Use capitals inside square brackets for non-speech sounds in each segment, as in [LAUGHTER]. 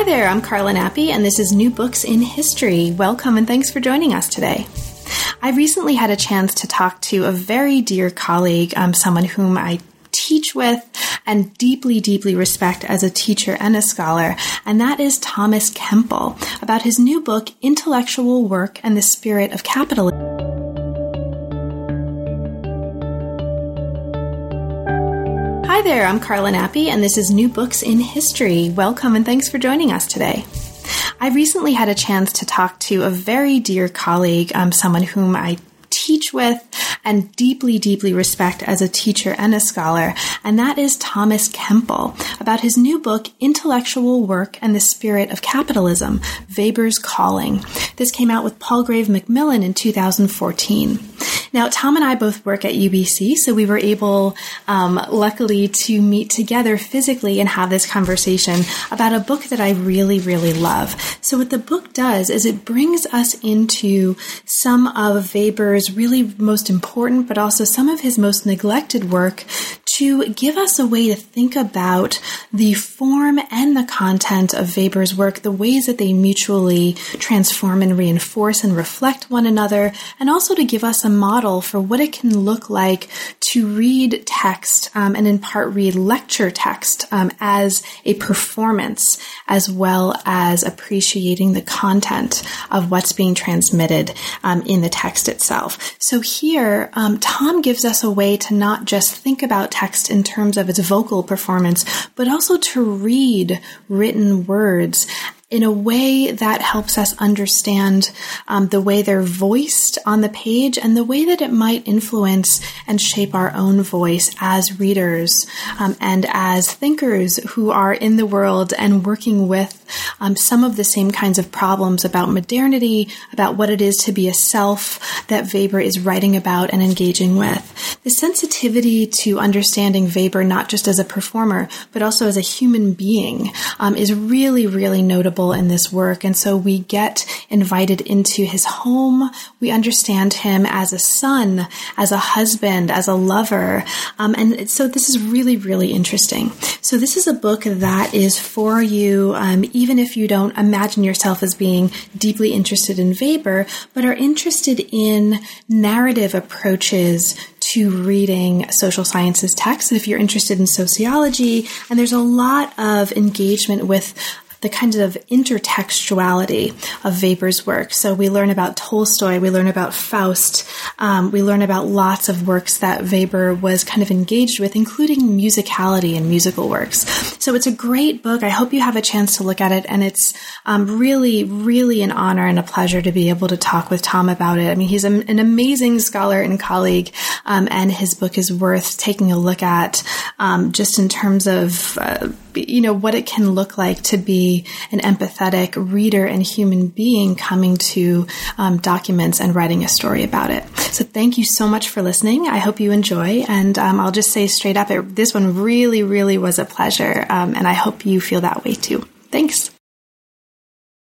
Hi there, I'm Carla Nappi, and this is New Books in History. Welcome and thanks for joining us today. I recently had a chance to talk to a very dear colleague, um, someone whom I teach with and deeply, deeply respect as a teacher and a scholar, and that is Thomas Kemple about his new book, Intellectual Work and the Spirit of Capitalism. There, I'm Carla Nappi, and this is New Books in History. Welcome and thanks for joining us today. I recently had a chance to talk to a very dear colleague, um, someone whom I teach with and deeply, deeply respect as a teacher and a scholar, and that is Thomas Kemple about his new book, Intellectual Work and the Spirit of Capitalism, Weber's Calling. This came out with Palgrave Macmillan in 2014. Now, Tom and I both work at UBC, so we were able, um, luckily, to meet together physically and have this conversation about a book that I really, really love. So, what the book does is it brings us into some of Weber's really most important, but also some of his most neglected work to give us a way to think about the form and the content of Weber's work, the ways that they mutually transform and reinforce and reflect one another, and also to give us a model for what it can look like to read text um, and in part read lecture text um, as a performance, as well as appreciating the content of what's being transmitted um, in the text itself. So here, um, Tom gives us a way to not just think about text in terms of its vocal performance, but also to read written words in a way that helps us understand um, the way they're voiced on the page and the way that it might influence and shape our own voice as readers um, and as thinkers who are in the world and working with um, some of the same kinds of problems about modernity, about what it is to be a self that Weber is writing about and engaging with. The sensitivity to understanding Weber not just as a performer, but also as a human being um, is really, really notable in this work. And so we get invited into his home. We understand him as a son, as a husband, as a lover. Um, and so this is really, really interesting. So this is a book that is for you, um, even if you don't imagine yourself as being deeply interested in Weber, but are interested in narrative approaches to reading social sciences texts. If you're interested in sociology, and there's a lot of engagement with the kind of intertextuality of Weber's work. So we learn about Tolstoy, we learn about Faust, um, we learn about lots of works that Weber was kind of engaged with, including musicality and musical works. So it's a great book. I hope you have a chance to look at it, and it's um, really, really an honor and a pleasure to be able to talk with Tom about it. I mean, he's a, an amazing scholar and colleague, um, and his book is worth taking a look at um, just in terms of. Uh, you know, what it can look like to be an empathetic reader and human being coming to um, documents and writing a story about it. So thank you so much for listening. I hope you enjoy. And um, I'll just say straight up, it, this one really, really was a pleasure. Um, and I hope you feel that way too. Thanks.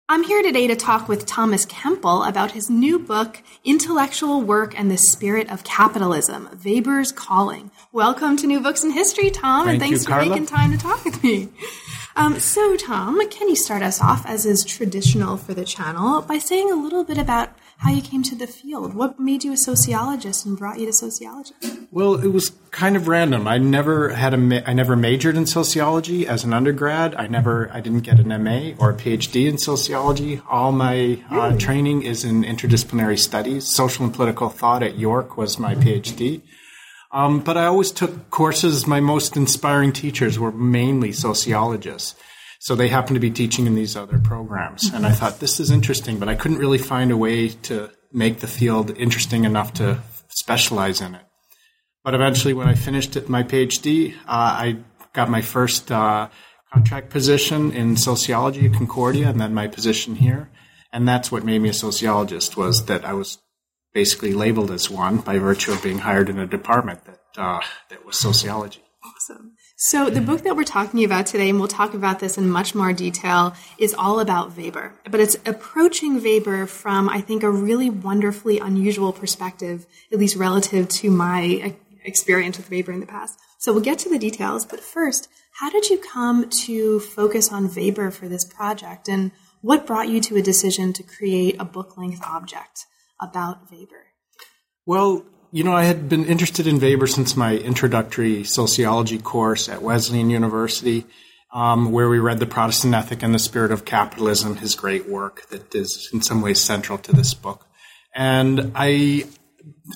I'm here today to talk with Thomas Kemple about his new book, Intellectual Work and the Spirit of Capitalism Weber's Calling. Welcome to New Books in History, Tom, Thank and thanks you, for making time to talk with me. Um, so, Tom, can you start us off, as is traditional for the channel, by saying a little bit about how you came to the field. What made you a sociologist and brought you to sociology? Well, it was kind of random. I never had a ma- I never majored in sociology as an undergrad. I never I didn't get an MA or a PhD in sociology. All my uh, training is in interdisciplinary studies. Social and political thought at York was my PhD. Um, but I always took courses. My most inspiring teachers were mainly sociologists. So they happened to be teaching in these other programs. And I thought, this is interesting, but I couldn't really find a way to make the field interesting enough to specialize in it. But eventually, when I finished my PhD, uh, I got my first uh, contract position in sociology at Concordia, and then my position here. And that's what made me a sociologist was that I was basically labeled as one by virtue of being hired in a department that uh, that was sociology. Awesome. So, the book that we're talking about today, and we'll talk about this in much more detail, is all about Weber. But it's approaching Weber from, I think, a really wonderfully unusual perspective, at least relative to my experience with Weber in the past. So we'll get to the details, but first, how did you come to focus on Weber for this project, and what brought you to a decision to create a book length object about Weber? Well, you know, I had been interested in Weber since my introductory sociology course at Wesleyan University, um, where we read The Protestant Ethic and the Spirit of Capitalism, his great work that is in some ways central to this book. And I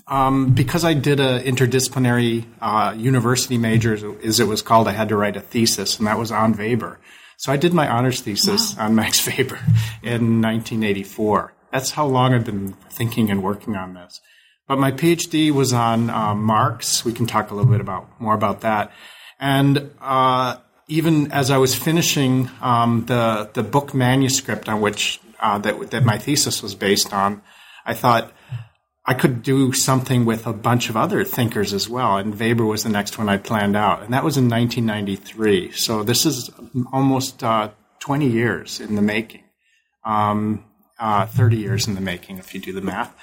um, because I did an interdisciplinary uh, university major, as it was called, I had to write a thesis, and that was on Weber. So I did my honors thesis wow. on Max [LAUGHS] Weber in 1984. That's how long I've been thinking and working on this. But my PhD was on uh, Marx. We can talk a little bit about more about that. And uh, even as I was finishing um, the the book manuscript on which uh, that that my thesis was based on, I thought I could do something with a bunch of other thinkers as well. And Weber was the next one I planned out. And that was in 1993. So this is almost uh, 20 years in the making. Um, uh, 30 years in the making, if you do the math.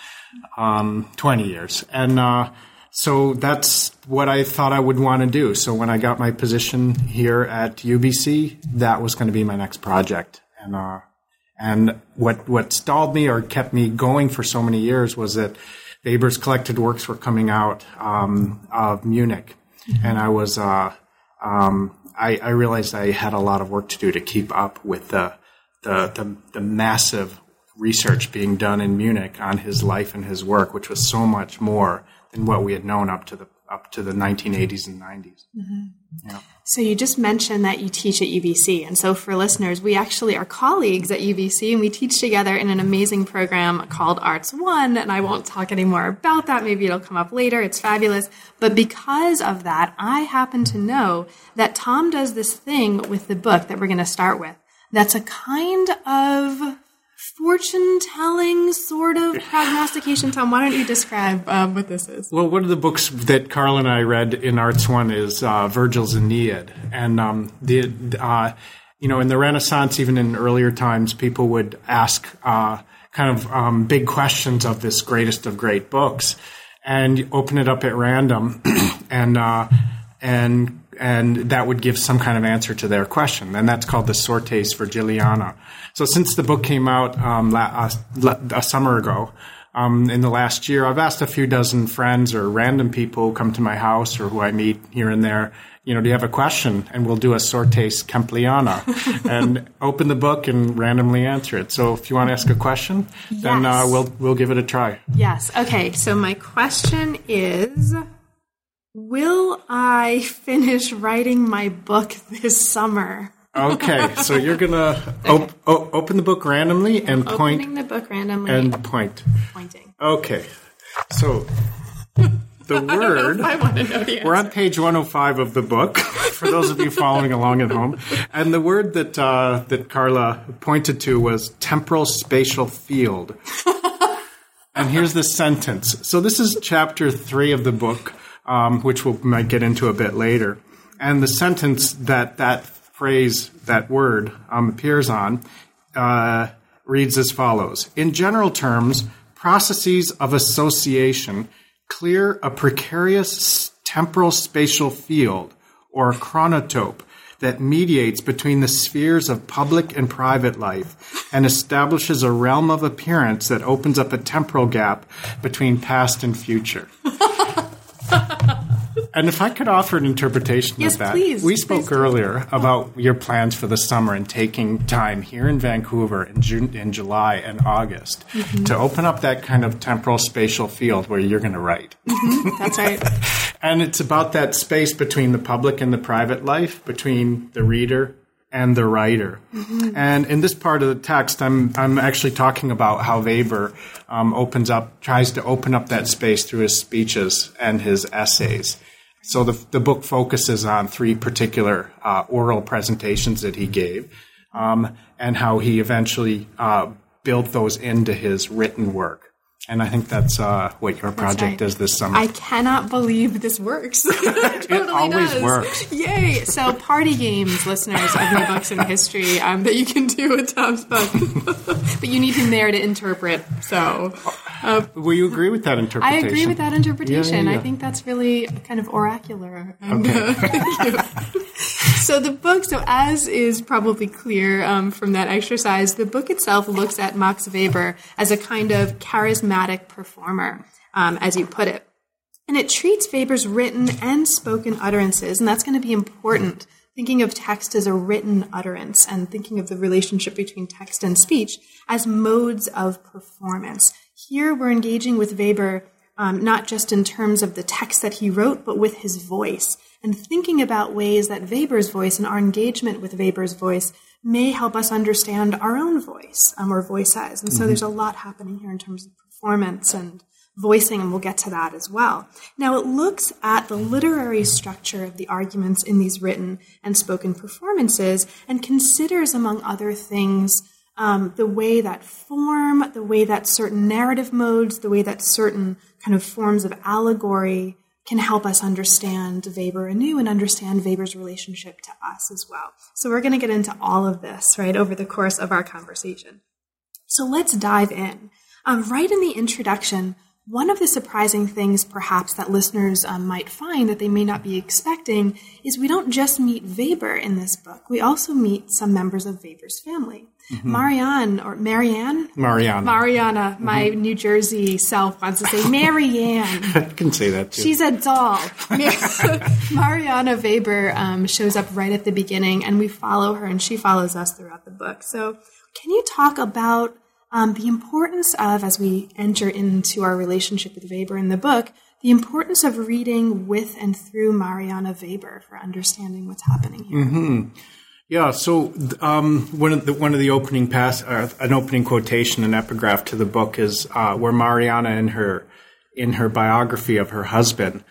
Um, 20 years. And uh, so that's what I thought I would want to do. So when I got my position here at UBC, that was going to be my next project. And uh, and what what stalled me or kept me going for so many years was that Weber's collected works were coming out um, of Munich, mm-hmm. and I was uh, um, I, I, realized I had a lot of work to do to keep up with the the, the, the massive research being done in Munich on his life and his work, which was so much more than what we had known up to the up to the 1980s and 90s. Mm-hmm. Yeah. So you just mentioned that you teach at UBC, and so for listeners, we actually are colleagues at UBC, and we teach together in an amazing program called Arts One. And I won't talk any more about that. Maybe it'll come up later. It's fabulous. But because of that, I happen to know that Tom does this thing with the book that we're going to start with. That's a kind of fortune telling sort of [LAUGHS] prognostication. Tom, why don't you describe um, what this is? Well, one of the books that Carl and I read in Arts One is uh, Virgil's Aeneid, and um, the uh, you know in the Renaissance, even in earlier times, people would ask uh, kind of um, big questions of this greatest of great books, and open it up at random, [CLEARS THROAT] and uh, and and that would give some kind of answer to their question. And that's called the Sortes Virgiliana. So since the book came out um, la- uh, a summer ago, um, in the last year, I've asked a few dozen friends or random people who come to my house or who I meet here and there, you know, do you have a question? And we'll do a Sortes Kempliana [LAUGHS] and open the book and randomly answer it. So if you want to ask a question, yes. then uh, we'll we'll give it a try. Yes. Okay. So my question is Will I finish writing my book this summer? Okay, so you're gonna op- o- open the book randomly and point. Opening the book randomly and point. Pointing. Okay, so the [LAUGHS] word. I, want to know the We're on page 105 of the book. For those of you following along at home, and the word that uh, that Carla pointed to was temporal spatial field. [LAUGHS] and here's the sentence. So this is chapter three of the book um, which we might get into a bit later. And the sentence that that phrase, that word, um, appears on uh, reads as follows In general terms, processes of association clear a precarious temporal spatial field or chronotope that mediates between the spheres of public and private life and establishes a realm of appearance that opens up a temporal gap between past and future. And if I could offer an interpretation yes, of that, please, we spoke please earlier about your plans for the summer and taking time here in Vancouver in June, in July and August mm-hmm. to open up that kind of temporal spatial field where you're going to write. Mm-hmm. That's right. [LAUGHS] and it's about that space between the public and the private life, between the reader and the writer. Mm-hmm. And in this part of the text, I'm I'm actually talking about how Weber um, opens up, tries to open up that space through his speeches and his essays. So the the book focuses on three particular uh, oral presentations that he gave, um, and how he eventually uh, built those into his written work. And I think that's uh, what your project right. is this summer. I cannot believe this works. [LAUGHS] it, totally it always does. works. Yay! So, party games, listeners of New Books in History, um, that you can do with Tom's book. [LAUGHS] but you need him there to interpret. So, Uh, Will you agree with that interpretation? I agree with that interpretation. Yeah, yeah, yeah. I think that's really kind of oracular. And, Okay. [LAUGHS] uh, so the book, so as is probably clear um, from that exercise, the book itself looks at Max Weber as a kind of charismatic performer, um, as you put it. And it treats Weber's written and spoken utterances, and that's going to be important. Thinking of text as a written utterance and thinking of the relationship between text and speech as modes of performance. Here we're engaging with Weber um, not just in terms of the text that he wrote, but with his voice, and thinking about ways that Weber's voice and our engagement with Weber's voice may help us understand our own voice um, or voices. And so there's a lot happening here in terms of performance and voicing, and we'll get to that as well. Now, it looks at the literary structure of the arguments in these written and spoken performances and considers, among other things, um, the way that form, the way that certain narrative modes, the way that certain kind of forms of allegory can help us understand Weber anew and understand Weber's relationship to us as well. So we're going to get into all of this, right, over the course of our conversation. So let's dive in. Um, right in the introduction, one of the surprising things, perhaps, that listeners um, might find that they may not be expecting is we don't just meet Weber in this book. We also meet some members of Weber's family. Marianne, or Marianne? Mariana. Mariana, my New Jersey self wants to say Marianne. [LAUGHS] I can say that too. She's a doll. [LAUGHS] [LAUGHS] Mariana Weber um, shows up right at the beginning, and we follow her, and she follows us throughout the book. So, can you talk about um, the importance of, as we enter into our relationship with Weber in the book, the importance of reading with and through Mariana Weber for understanding what's happening here? Yeah, so um, one of the one of the opening pass, uh, an opening quotation, an epigraph to the book is uh, where Mariana, in her in her biography of her husband,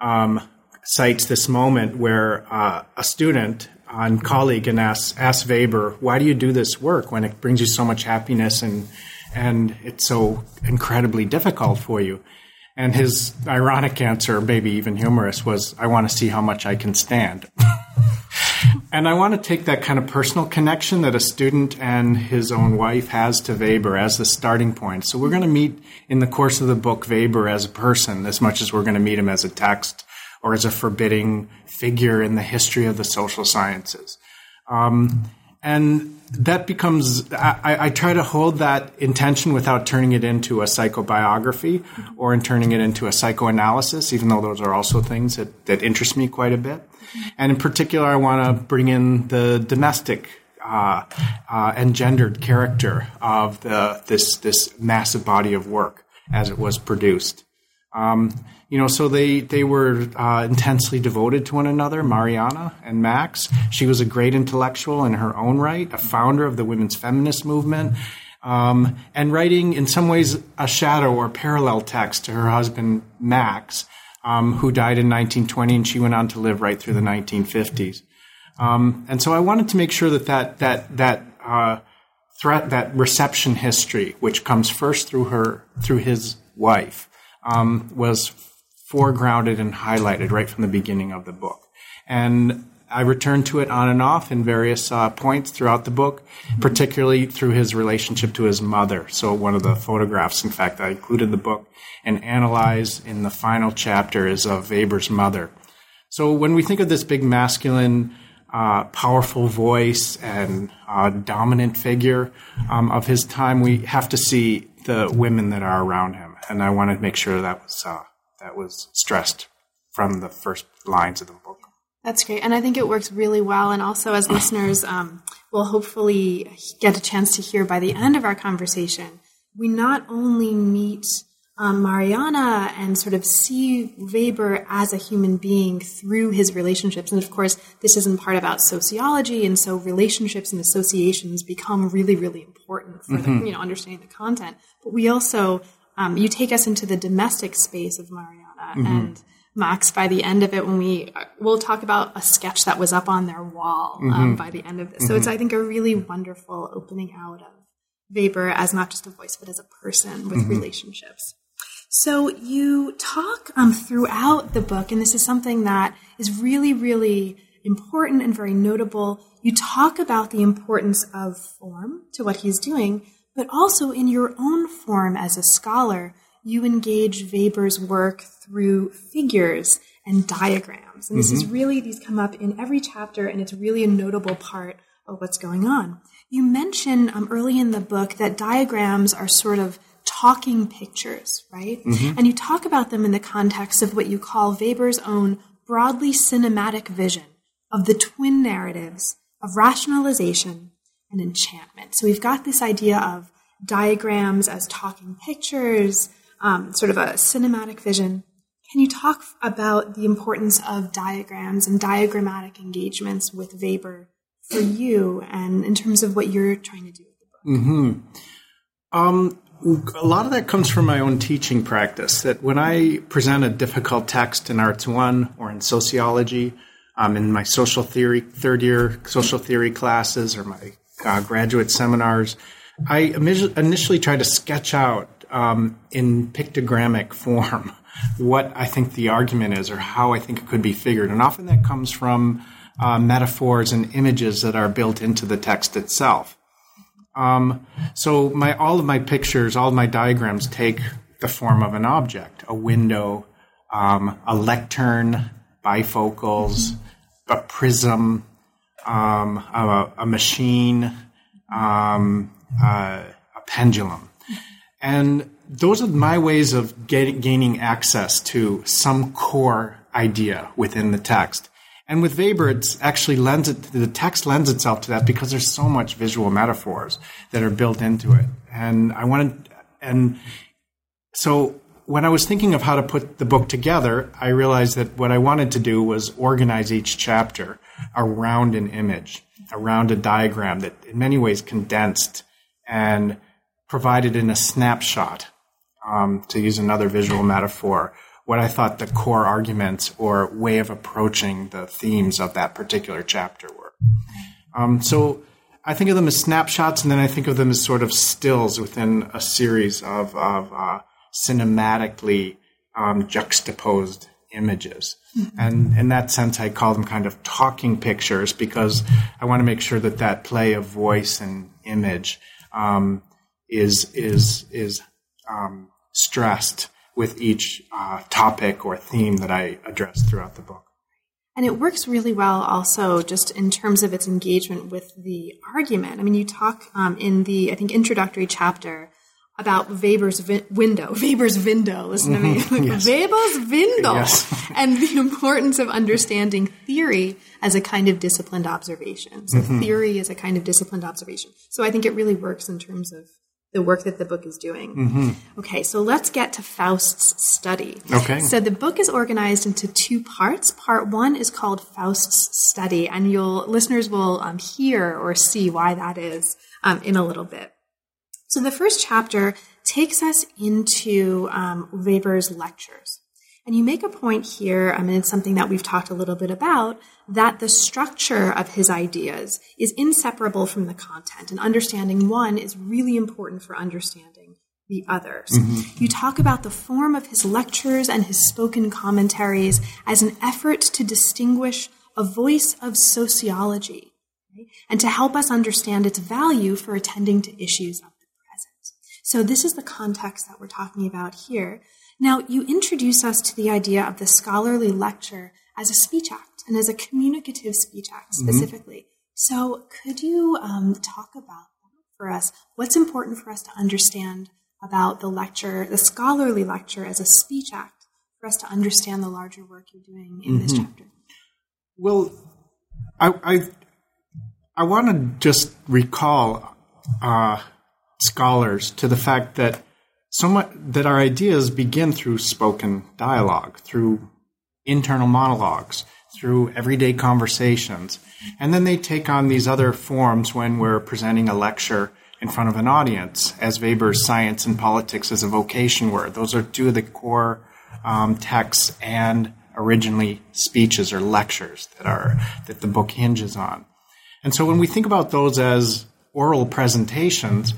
um, cites this moment where uh, a student and colleague and asks asks Weber, "Why do you do this work when it brings you so much happiness and and it's so incredibly difficult for you?" And his ironic answer, maybe even humorous, was, "I want to see how much I can stand." [LAUGHS] And I want to take that kind of personal connection that a student and his own wife has to Weber as the starting point. So we're going to meet in the course of the book Weber as a person as much as we're going to meet him as a text or as a forbidding figure in the history of the social sciences. Um, and that becomes, I, I try to hold that intention without turning it into a psychobiography or in turning it into a psychoanalysis, even though those are also things that, that interest me quite a bit. And in particular, I want to bring in the domestic uh, uh, and gendered character of the, this this massive body of work as it was produced. Um, you know, so they they were uh, intensely devoted to one another. Mariana and Max. She was a great intellectual in her own right, a founder of the women's feminist movement. Um, and writing in some ways a shadow or parallel text to her husband Max, um, who died in 1920, and she went on to live right through the 1950s. Um, and so I wanted to make sure that that that that uh, threat, that reception history, which comes first through her through his wife, um, was foregrounded and highlighted right from the beginning of the book. And I return to it on and off in various uh, points throughout the book, particularly through his relationship to his mother. So one of the photographs, in fact, I included in the book and analyze in the final chapter is of Weber's mother. So when we think of this big masculine, uh, powerful voice and uh, dominant figure um, of his time, we have to see the women that are around him, and I wanted to make sure that was uh, that was stressed from the first lines of the book. That's great. And I think it works really well. And also, as listeners um, will hopefully get a chance to hear by the end of our conversation, we not only meet um, Mariana and sort of see Weber as a human being through his relationships. And of course, this isn't part about sociology. And so relationships and associations become really, really important for the, you know, understanding the content. But we also, um, you take us into the domestic space of Mariana and Max by the end of it when we we'll talk about a sketch that was up on their wall um, by the end of this. So it's I think a really wonderful opening out of Weber as not just a voice but as a person with relationships. So you talk um, throughout the book, and this is something that is really, really important and very notable. You talk about the importance of form to what he's doing, but also in your own form as a scholar, you engage Weber's work through figures and diagrams. And this mm-hmm. is really, these come up in every chapter, and it's really a notable part of what's going on. You mention um, early in the book that diagrams are sort of talking pictures, right? Mm-hmm. And you talk about them in the context of what you call Weber's own broadly cinematic vision of the twin narratives of rationalization enchantment. So we've got this idea of diagrams as talking pictures, um, sort of a cinematic vision. Can you talk about the importance of diagrams and diagrammatic engagements with Weber for you and in terms of what you're trying to do with the book? Mm-hmm. Um, a lot of that comes from my own teaching practice. That when I present a difficult text in Arts 1 or in sociology, um, in my social theory, third year social theory classes or my uh, graduate seminars, I initially try to sketch out um, in pictogrammic form [LAUGHS] what I think the argument is or how I think it could be figured. And often that comes from uh, metaphors and images that are built into the text itself. Um, so my all of my pictures, all of my diagrams take the form of an object: a window, um, a lectern, bifocals, a prism, um, a, a, machine, um, uh, a pendulum, and those are my ways of get, gaining access to some core idea within the text. And with Weber, it's actually lends it, the text lends itself to that because there's so much visual metaphors that are built into it. And I wanted, and so when I was thinking of how to put the book together, I realized that what I wanted to do was organize each chapter around an image, around a diagram that in many ways condensed and provided in a snapshot, um, to use another visual metaphor, what I thought the core arguments or way of approaching the themes of that particular chapter were. Um, so I think of them as snapshots, and then I think of them as sort of stills within a series of, of uh, cinematically um, juxtaposed images. Mm-hmm. And in that sense, I call them kind of talking pictures because I want to make sure that that play of voice and image um, is is is um, stressed with each uh, topic or theme that I address throughout the book. And it works really well also just in terms of its engagement with the argument. I mean, you talk um, in the, I think, introductory chapter about Weber's vi- window, [LAUGHS] Weber's window, listen to me, mm-hmm. yes. Weber's window, yes. [LAUGHS] and the importance of understanding theory as a kind of disciplined observation. So mm-hmm. theory is a kind of disciplined observation. So I think it really works in terms of the work that the book is doing. Mm-hmm. Okay, so let's get to Faust's study. Okay. So the book is organized into two parts. Part one is called Faust's study, and you'll listeners will um, hear or see why that is um, in a little bit. So the first chapter takes us into um, Weber's lectures. And you make a point here, I mean, it's something that we've talked a little bit about, that the structure of his ideas is inseparable from the content, and understanding one is really important for understanding the others. Mm-hmm. You talk about the form of his lectures and his spoken commentaries as an effort to distinguish a voice of sociology right? and to help us understand its value for attending to issues of. So, this is the context that we're talking about here. Now, you introduce us to the idea of the scholarly lecture as a speech act and as a communicative speech act mm-hmm. specifically. Mm-hmm. So, could you um, talk about for us what's important for us to understand about the lecture, the scholarly lecture as a speech act, for us to understand the larger work you're doing in mm-hmm. this chapter? Well, I, I, I want to just recall uh, scholars to the fact that so much that our ideas begin through spoken dialogue, through internal monologues, through everyday conversations. And then they take on these other forms when we're presenting a lecture in front of an audience, as Weber's Science and Politics as a Vocation were. Those are two of the core um, texts and originally speeches or lectures that are that the book hinges on. And so when we think about those as oral presentations,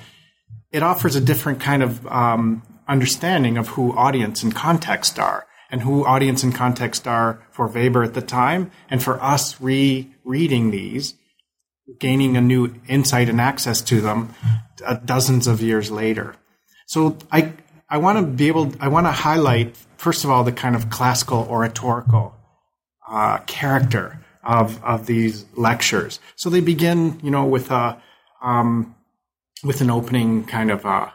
it offers a different kind of um, understanding of who audience and context are, and who audience and context are for Weber at the time, and for us re-reading these. gaining a new insight and access to them uh, dozens of years later. So I I want to be able I want to highlight first of all the kind of classical oratorical uh, character of of these lectures. So they begin, you know, with a um, with an opening kind of uh,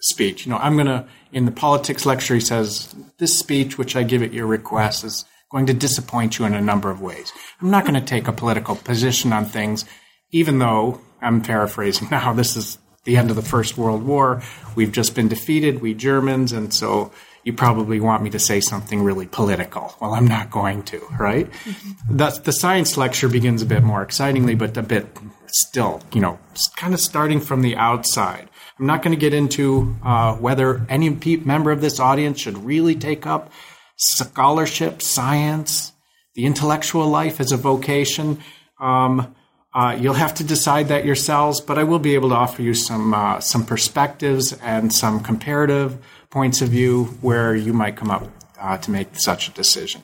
speech. You know, I'm gonna in the politics lecture. He says this speech, which I give at your request, is going to disappoint you in a number of ways. I'm not going to take a political position on things, even though I'm paraphrasing [LAUGHS] now. This is the end of the First World War. We've just been defeated, we Germans, and so you probably want me to say something really political. Well, I'm not going to, right? Mm-hmm. The, the science lecture begins a bit more excitingly, but a bit still, you know, kind of starting from the outside. I'm not going to get into uh, whether any member of this audience should really take up scholarship, science, the intellectual life as a vocation. Um, uh, you'll have to decide that yourselves, but I will be able to offer you some uh, some perspectives and some comparative points of view where you might come up uh, to make such a decision.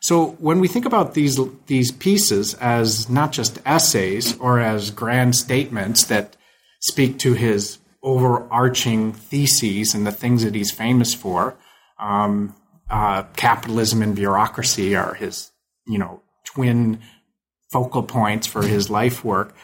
So when we think about these these pieces as not just essays or as grand statements that speak to his overarching theses and the things that he's famous for, um, uh, capitalism and bureaucracy are his, you know, twin focal points for his life work.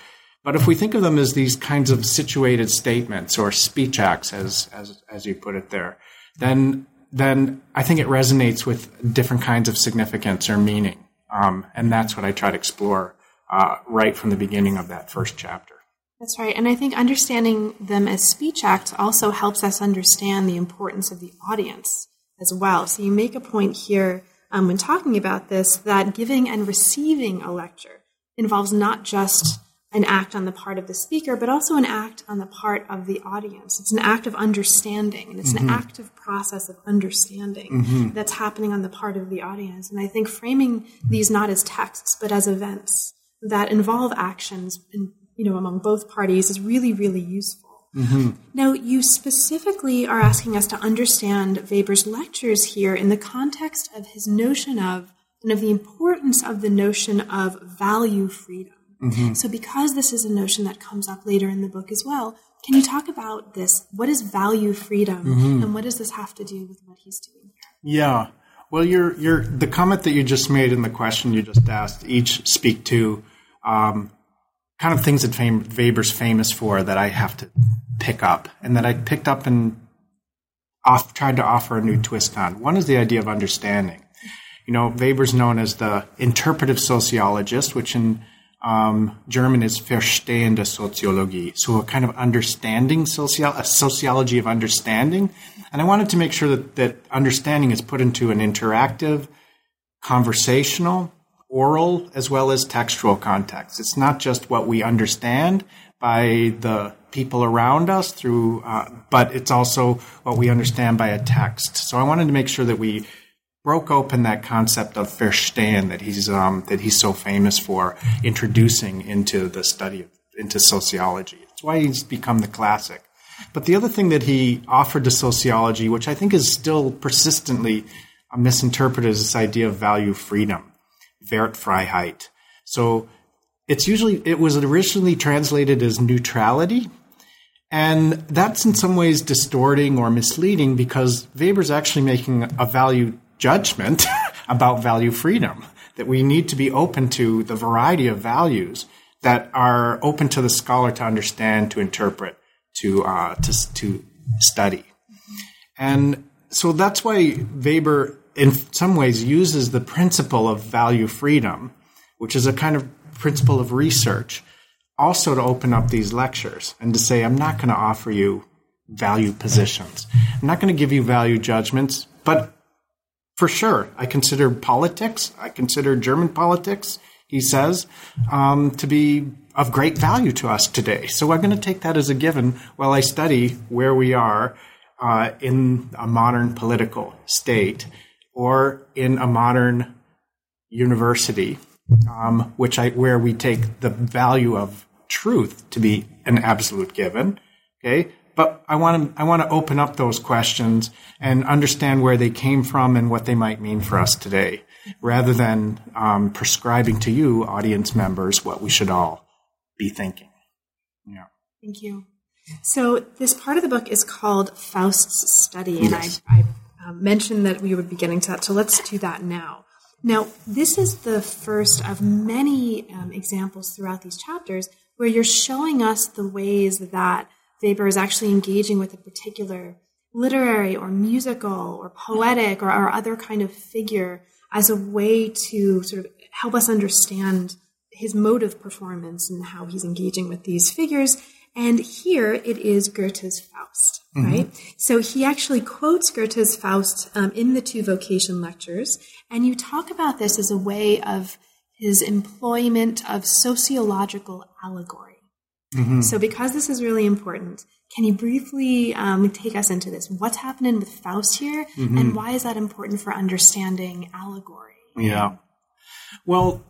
But if we think of them as these kinds of situated statements or speech acts, as as as you put it there, then then I think it resonates with different kinds of significance or meaning, um, and that's what I try to explore uh, right from the beginning of that first chapter. That's right, and I think understanding them as speech acts also helps us understand the importance of the audience as well. So you make a point here um, when talking about this that giving and receiving a lecture involves not just an act on the part of the speaker, but also an act on the part of the audience. It's an act of understanding, and it's mm-hmm. an active process of understanding mm-hmm. that's happening on the part of the audience. And I think framing these not as texts, but as events that involve actions, in, you know, among both parties is really, really useful. Mm-hmm. Now, you specifically are asking us to understand Weber's lectures here in the context of his notion of and of the importance of the notion of value freedom. Mm-hmm. So, because this is a notion that comes up later in the book as well, can you talk about this? What is value freedom, mm-hmm. and what does this have to do with what he's doing here? Yeah. Well, your your the comment that you just made and the question you just asked each speak to um, kind of things that Weber's famous for that I have to pick up and that I picked up and off, tried to offer a new twist on. One is the idea of understanding. You know, Weber's known as the interpretive sociologist, which in um, German is verstehende Soziologie, so a kind of understanding a sociology of understanding. And I wanted to make sure that, that understanding is put into an interactive, conversational, oral, as well as textual context. It's not just what we understand by the people around us through, uh, but it's also what we understand by a text. So I wanted to make sure that we broke open that concept of verstehen that he's um, that he's so famous for introducing into the study of, into sociology. That's why he's become the classic. But the other thing that he offered to sociology, which I think is still persistently misinterpreted, is this idea of value freedom, Wertfreiheit. So it's usually it was originally translated as neutrality, and that's in some ways distorting or misleading because Weber's actually making a value judgment [LAUGHS] about value freedom, that we need to be open to the variety of values that are open to the scholar to understand, to interpret, to, uh, to, to study. And so that's why Weber, in some ways, uses the principle of value freedom, which is a kind of principle of research, also to open up these lectures and to say, I'm not going to offer you value positions. I'm not going to give you value judgments, but for sure. I consider politics, I consider German politics, he says, um, to be of great value to us today. So I'm going to take that as a given while I study where we are uh, in a modern political state or in a modern university, um, which I where we take the value of truth to be an absolute given. Okay, but I want to I want to open up those questions and understand where they came from and what they might mean for us today, rather than um, prescribing to you, audience members, what we should all be thinking. Yeah. Thank you. So this part of the book is called Faust's Study, and yes. I, I uh, mentioned that we would be getting to that. So let's do that now. Now, this is the first of many um, examples throughout these chapters where you're showing us the ways that Weber is actually engaging with a particular literary or musical or poetic or, or other kind of figure as a way to sort of help us understand his mode of performance and how he's engaging with these figures. And here it is Goethe's Faust, mm-hmm. right? So he actually quotes Goethe's Faust um, in the two vocation lectures. And you talk about this as a way of his employment of sociological allegory. Mm-hmm. So, because this is really important, can you briefly um, take us into this? What's happening with Faust here, mm-hmm. and why is that important for understanding allegory? Yeah. Well,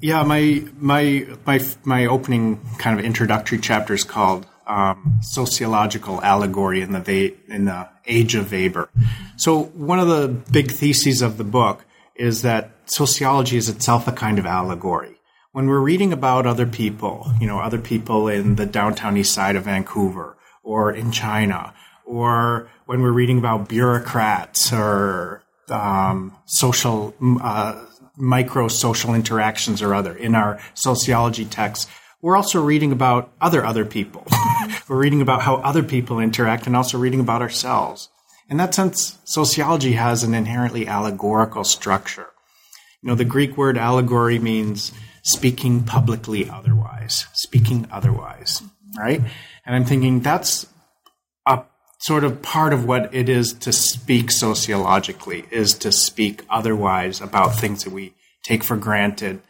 yeah, my my my my opening kind of introductory chapter is called um, "Sociological Allegory in the in the Age of Weber." So one of the big theses of the book is that sociology is itself a kind of allegory. When we're reading about other people, you know, other people in the downtown east side of Vancouver or in China, or when we're reading about bureaucrats or um, social uh, micro social interactions or other in our sociology texts, we're also reading about other other people. [LAUGHS] we're reading about how other people interact and also reading about ourselves. In that sense, sociology has an inherently allegorical structure. You know, the Greek word allegory means speaking publicly otherwise, speaking otherwise, right? And I'm thinking that's a sort of part of what it is to speak sociologically is to speak otherwise about things that we take for granted,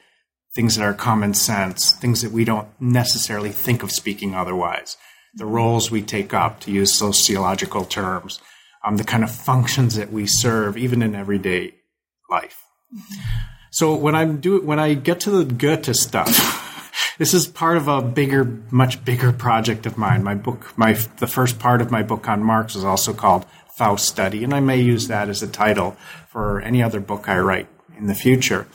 things that are common sense, things that we don't necessarily think of speaking otherwise, the roles we take up, to use sociological terms, um, the kind of functions that we serve, even in everyday life. So when I'm do when I get to the Goethe stuff. [LAUGHS] this is part of a bigger, much bigger project of mine. My book, my the first part of my book on Marx is also called Faust Study, and I may use that as a title for any other book I write in the future.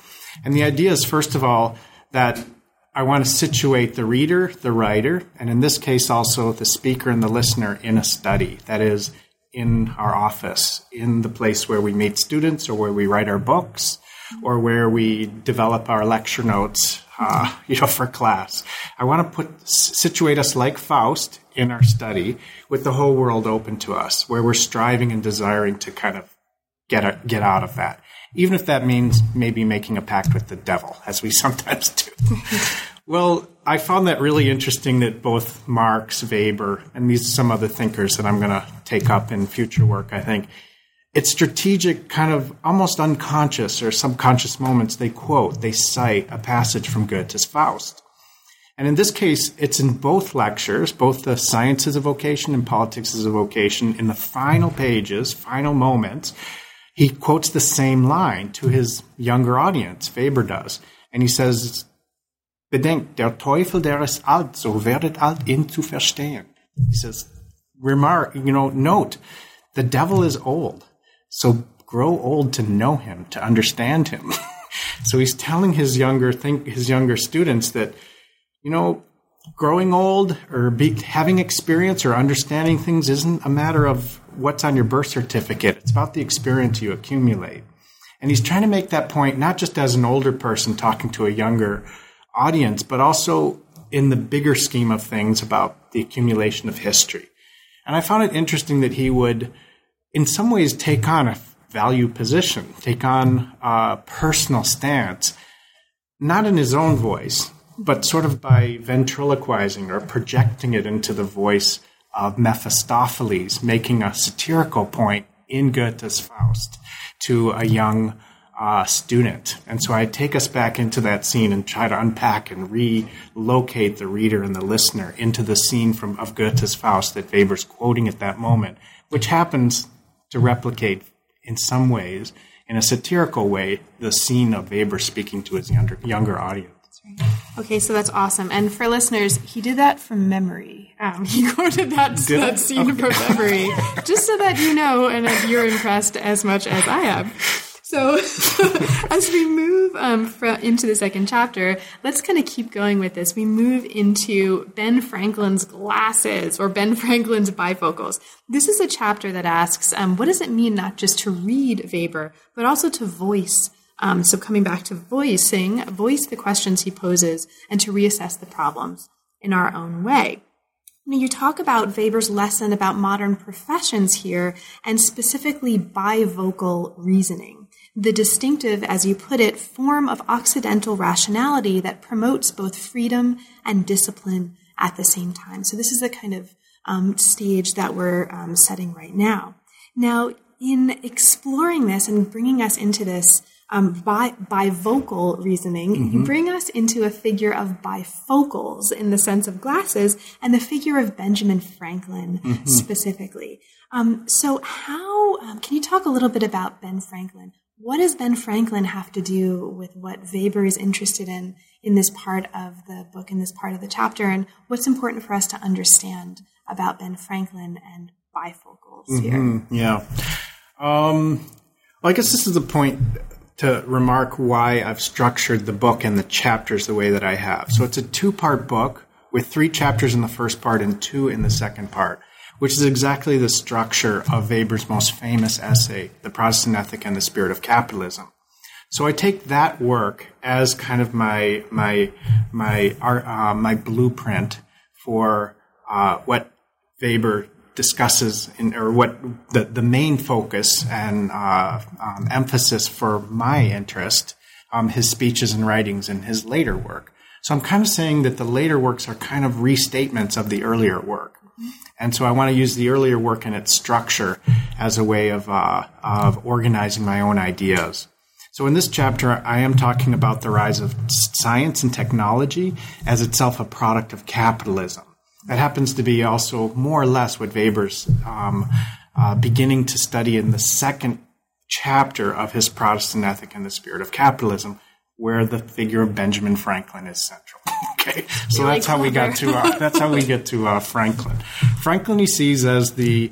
And the idea is, first of all, that I want to situate the reader, the writer, and in this case also the speaker and the listener in a study. That is, in our office, in the place where we meet students or where we write our books or where we develop our lecture notes uh, [LAUGHS] you know, for class. I want to put situate us like Faust in our study, with the whole world open to us, where we're striving and desiring to kind of get a, get out of that, even if that means maybe making a pact with the devil, as we [LAUGHS] sometimes do. well, I found that really interesting that both Marx, Weber, and these some other thinkers that I'm going to take up in future work, I think, it's strategic, kind of almost unconscious or subconscious moments. They quote, they cite a passage from Goethe's Faust. And in this case, it's in both lectures, both the sciences of vocation and politics as a vocation, in the final pages, final moments, he quotes the same line to his younger audience, Faber does. And he says, Bedenkt, der Teufel, der ist alt, so werdet alt, ihn zu verstehen. He says, remark, you know, note, the devil is old so grow old to know him, to understand him. [LAUGHS] so he's telling his younger think his younger students that, you know, growing old or be, having experience or understanding things isn't a matter of what's on your birth certificate. It's about the experience you accumulate. And he's trying to make that point not just as an older person talking to a younger audience, but also in the bigger scheme of things about the accumulation of history. And I found it interesting that he would in some ways take on a value position, take on a personal stance, not in his own voice, but sort of by ventriloquizing or projecting it into the voice of Mephistopheles, making a satirical point in Goethe's Faust to a young uh, student. And so I take us back into that scene and try to unpack and relocate the reader and the listener into the scene from of Goethe's Faust that Weber's quoting at that moment, which happens to replicate in some ways, in a satirical way, the scene of Weber speaking to his younger, younger audience. Okay, so that's awesome. And for listeners, he did that from memory. Um, [LAUGHS] he quoted that, that scene okay. from memory, just so that you know and if you're impressed as much as I am. So, [LAUGHS] as we move um, into the second chapter, let's kind of keep going with this. We move into Ben Franklin's glasses or Ben [LAUGHS] Franklin's bifocals. This is a chapter that asks, um, what does it mean not just to read Weber, but also to voice? Um, so coming back to voicing, voice the questions he poses and to reassess the problems in our own way. Now, you talk about Weber's lesson about modern professions here, and specifically bivocal reasoning, the distinctive, as you put it, form of Occidental rationality that promotes both freedom and discipline at the same time. So, this is the kind of um, stage that we're um, setting right now. Now, in exploring this and bringing us into this um, by bivocal reasoning, mm-hmm. you bring us into a figure of bifocals in the sense of glasses, and the figure of Benjamin Franklin mm-hmm. specifically. Um, so, how um, can you talk a little bit about Ben Franklin? What does Ben Franklin have to do with what Weber is interested in in this part of the book, in this part of the chapter, and what's important for us to understand about Ben Franklin and bifocals mm-hmm. here? Yeah. Um, well, I guess this is the point to remark why I've structured the book and the chapters the way that I have. So it's a two part book with three chapters in the first part and two in the second part, which is exactly the structure of Weber's most famous essay, The Protestant Ethic and the Spirit of Capitalism. So I take that work as kind of my my my uh, my blueprint for uh, what Weber discusses in, or what the, the main focus and uh, um, emphasis for my interest, um, his speeches and writings and his later work. So I'm kind of saying that the later works are kind of restatements of the earlier work. And so I want to use the earlier work and its structure as a way of, uh, of organizing my own ideas. So in this chapter, I am talking about the rise of science and technology as itself a product of capitalism. That happens to be also more or less what Weber's um, uh, beginning to study in the second chapter of his Protestant Ethic and the Spirit of Capitalism, where the figure of Benjamin Franklin is central. [LAUGHS] okay, so that's clever. how we got to uh, that's how we get to uh, Franklin. Franklin he sees as the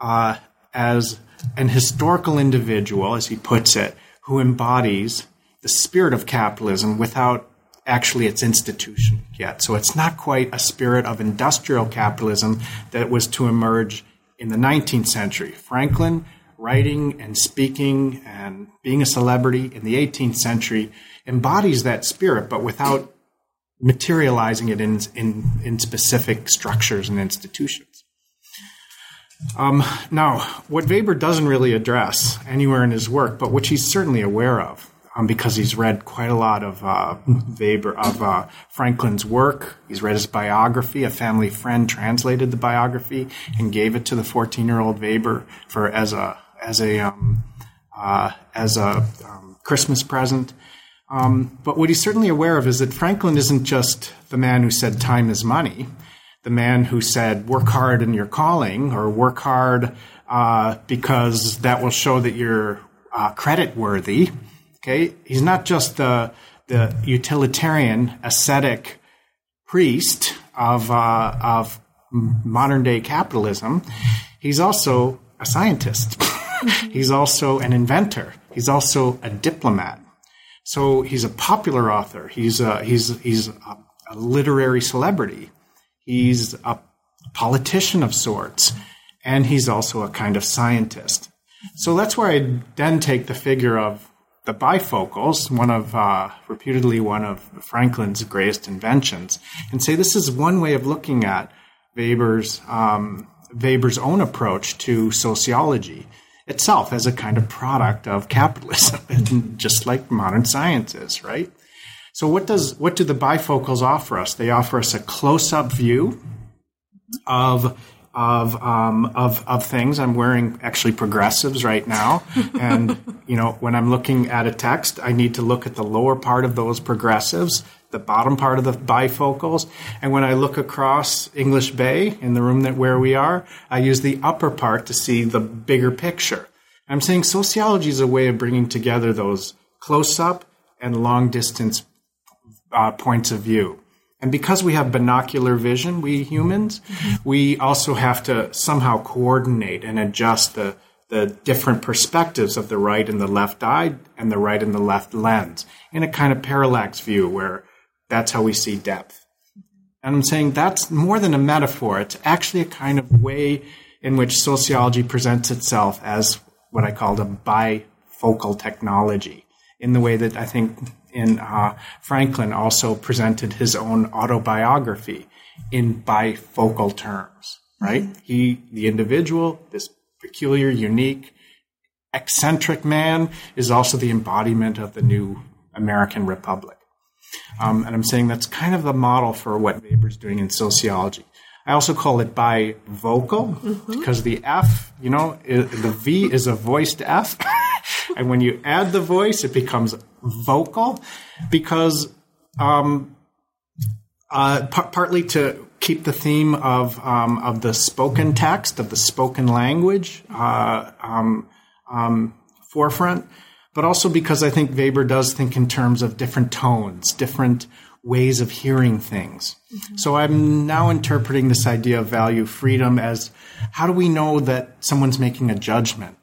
uh, as an historical individual, as he puts it, who embodies the spirit of capitalism without actually its institution yet. So it's not quite a spirit of industrial capitalism that was to emerge in the 19th century. Franklin, writing and speaking and being a celebrity in the 18th century, embodies that spirit, but without materializing it in, in, in specific structures and institutions. Um, now, what Weber doesn't really address anywhere in his work, but which he's certainly aware of, um, because he's read quite a lot of uh, Weber of uh, Franklin's work. He's read his biography. A family friend translated the biography and gave it to the 14-year-old Weber for as a as a um, uh, as a um, Christmas present. Um, but what he's certainly aware of is that Franklin isn't just the man who said time is money, the man who said work hard in your calling or work hard uh, because that will show that you're uh, credit worthy Okay, he's not just the the utilitarian ascetic priest of uh, of modern day capitalism. He's also a scientist. [LAUGHS] he's also an inventor. He's also a diplomat. So he's a popular author. He's a, he's he's a, a literary celebrity. He's a politician of sorts, and he's also a kind of scientist. So that's where I then take the figure of the bifocals, one of uh, reputedly one of Franklin's greatest inventions, and say this is one way of looking at Weber's um, Weber's own approach to sociology itself as a kind of product of capitalism, [LAUGHS] just like modern science is, right? So what does what do the bifocals offer us? They offer us a close-up view of of um, of of things. I'm wearing actually progressives right now, [LAUGHS] and you know when I'm looking at a text, I need to look at the lower part of those progressives, the bottom part of the bifocals, and when I look across English Bay in the room that where we are, I use the upper part to see the bigger picture. I'm saying sociology is a way of bringing together those close up and long distance uh, points of view. And because we have binocular vision, we humans, mm-hmm. we also have to somehow coordinate and adjust the, the different perspectives of the right and the left eye and the right and the left lens in a kind of parallax view where that's how we see depth. And I'm saying that's more than a metaphor. It's actually a kind of way in which sociology presents itself as what I called a bifocal technology, in the way that I think in uh, Franklin also presented his own autobiography in bifocal terms, right? Mm-hmm. He, the individual, this peculiar, unique, eccentric man, is also the embodiment of the new American Republic. Um, and I'm saying that's kind of the model for what Weber's doing in sociology. I also call it bivocal mm-hmm. because the F, you know, the V is a voiced F. [LAUGHS] and when you add the voice, it becomes vocal because um, uh, p- partly to keep the theme of um, of the spoken text of the spoken language uh, um, um, forefront, but also because I think Weber does think in terms of different tones, different ways of hearing things. Mm-hmm. So I'm now interpreting this idea of value freedom as how do we know that someone's making a judgment?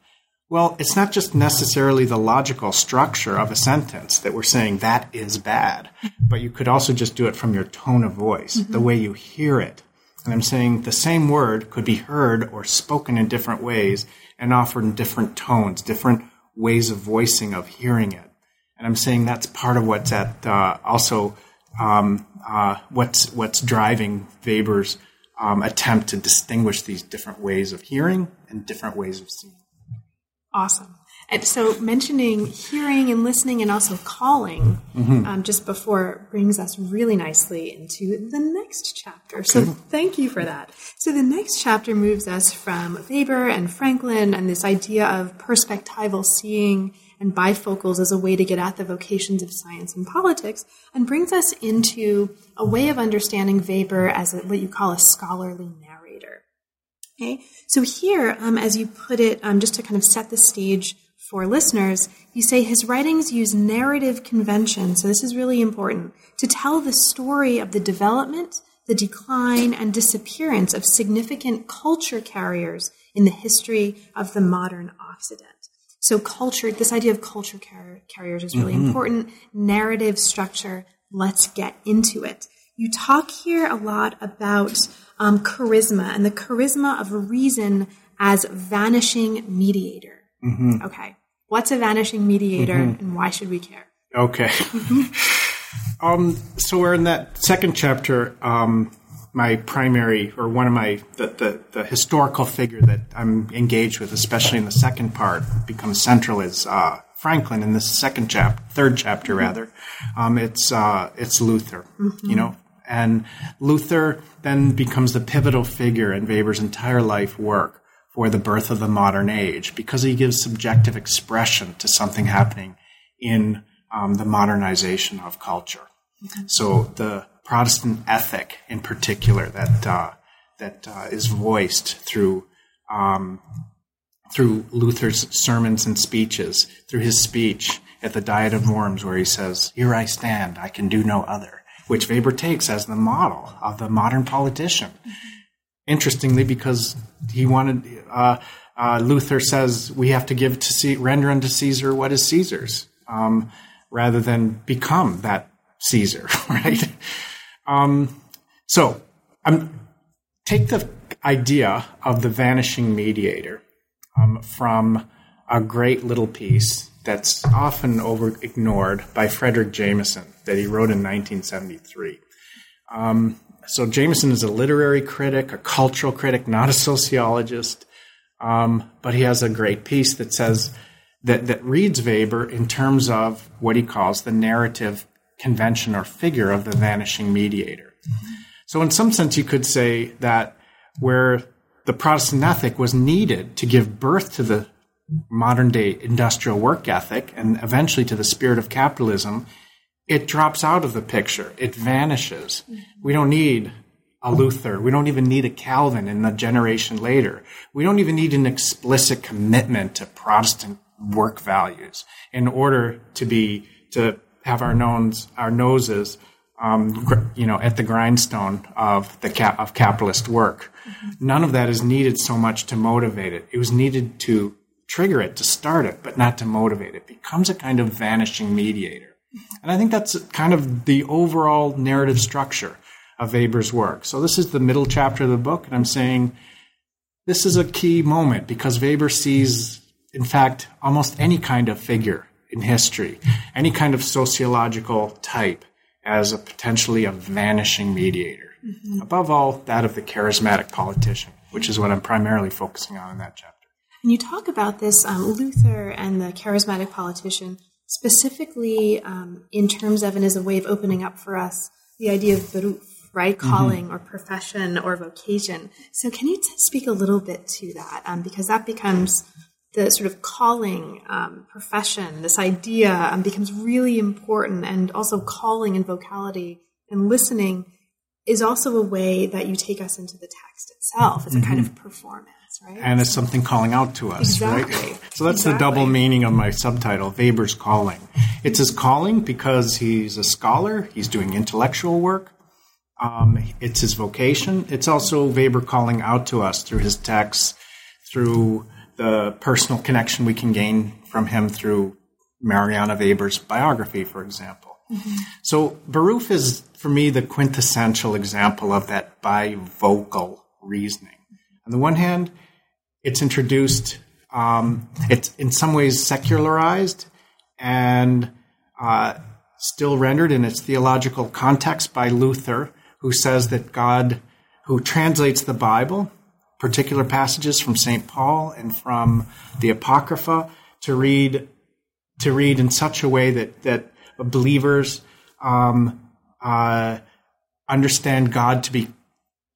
Well, it's not just necessarily the logical structure of a sentence that we're saying that is bad, but you could also just do it from your tone of voice, mm-hmm. the way you hear it. And I'm saying the same word could be heard or spoken in different ways and offered in different tones, different ways of voicing, of hearing it. And I'm saying that's part of what's at uh, also um, uh, what's what's driving Weber's um, attempt to distinguish these different ways of hearing and different ways of seeing. Awesome. And so, mentioning hearing and listening and also calling mm-hmm. um, just before brings us really nicely into the next chapter. Okay. So, thank you for that. So, the next chapter moves us from Weber and Franklin and this idea of perspectival seeing and bifocals as a way to get at the vocations of science and politics, and brings us into a way of understanding Weber as a, what you call a scholarly narrator. Okay, so here, um, as you put it, um, just to kind of set the stage for listeners, you say his writings use narrative convention, so this is really important, to tell the story of the development, the decline, and disappearance of significant culture carriers in the history of the modern Occident. So, culture, this idea of culture car- carriers is really mm-hmm. important. Narrative structure, let's get into it. You talk here a lot about um, charisma and the charisma of reason as vanishing mediator. Mm-hmm. Okay. What's a vanishing mediator mm-hmm. and why should we care? Okay. [LAUGHS] um, so we're in that second chapter. Um, my primary or one of my the, the, the, historical figure that I'm engaged with, especially in the second part, becomes central is uh, Franklin in the second chapter, third chapter mm-hmm. rather. Um, it's uh, it's Luther, mm-hmm. you know, and Luther then becomes the pivotal figure in Weber's entire life work for the birth of the modern age because he gives subjective expression to something happening in um, the modernization of culture. So the Protestant ethic, in particular, that uh, that uh, is voiced through um, through Luther's sermons and speeches, through his speech at the Diet of Worms, where he says, "Here I stand; I can do no other." which Weber takes as the model of the modern politician. Interestingly, because he wanted, uh, uh, Luther says we have to give to see, render unto Caesar what is Caesar's, um, rather than become that Caesar, [LAUGHS] right? Um, so, um, take the idea of the vanishing mediator um, from a great little piece that's often over ignored by Fredric Jameson that he wrote in 1973. Um, so Jameson is a literary critic, a cultural critic, not a sociologist, um, but he has a great piece that says that that reads Weber in terms of what he calls the narrative convention or figure of the vanishing mediator. So in some sense, you could say that where the Protestant ethic was needed to give birth to the modern day industrial work ethic and eventually to the spirit of capitalism, it drops out of the picture. It vanishes. We don't need a Luther. We don't even need a Calvin in the generation later. We don't even need an explicit commitment to Protestant work values in order to be, to have our nose, our noses, um, you know, at the grindstone of the cap, of capitalist work. None of that is needed so much to motivate it. It was needed to trigger it, to start it, but not to motivate it. It becomes a kind of vanishing mediator. And I think that's kind of the overall narrative structure of Weber's work. So this is the middle chapter of the book, and I'm saying this is a key moment because Weber sees, in fact, almost any kind of figure in history, any kind of sociological type as a potentially a vanishing mediator. Mm-hmm. Above all, that of the charismatic politician, which is what I'm primarily focusing on in that chapter. And you talk about this um, Luther and the charismatic politician specifically um, in terms of and as a way of opening up for us the idea of beruf, right? Mm-hmm. Calling mm-hmm. or profession or vocation. So, can you t- speak a little bit to that? Um, because that becomes the sort of calling um, profession, this idea um, becomes really important, and also calling and vocality and listening is also a way that you take us into the text itself. It's a mm-hmm. kind of performance. Right? And it's something calling out to us, exactly. right? So that's exactly. the double meaning of my subtitle, Weber's calling. It's his calling because he's a scholar, he's doing intellectual work, um, it's his vocation. It's also Weber calling out to us through his texts, through the personal connection we can gain from him through Marianne Weber's biography, for example. Mm-hmm. So Beruf is, for me, the quintessential example of that bivocal reasoning. On the one hand, it's introduced, um, it's in some ways secularized and uh, still rendered in its theological context by Luther who says that God, who translates the Bible, particular passages from St. Paul and from the Apocrypha, to read to read in such a way that that believers um, uh, understand God to be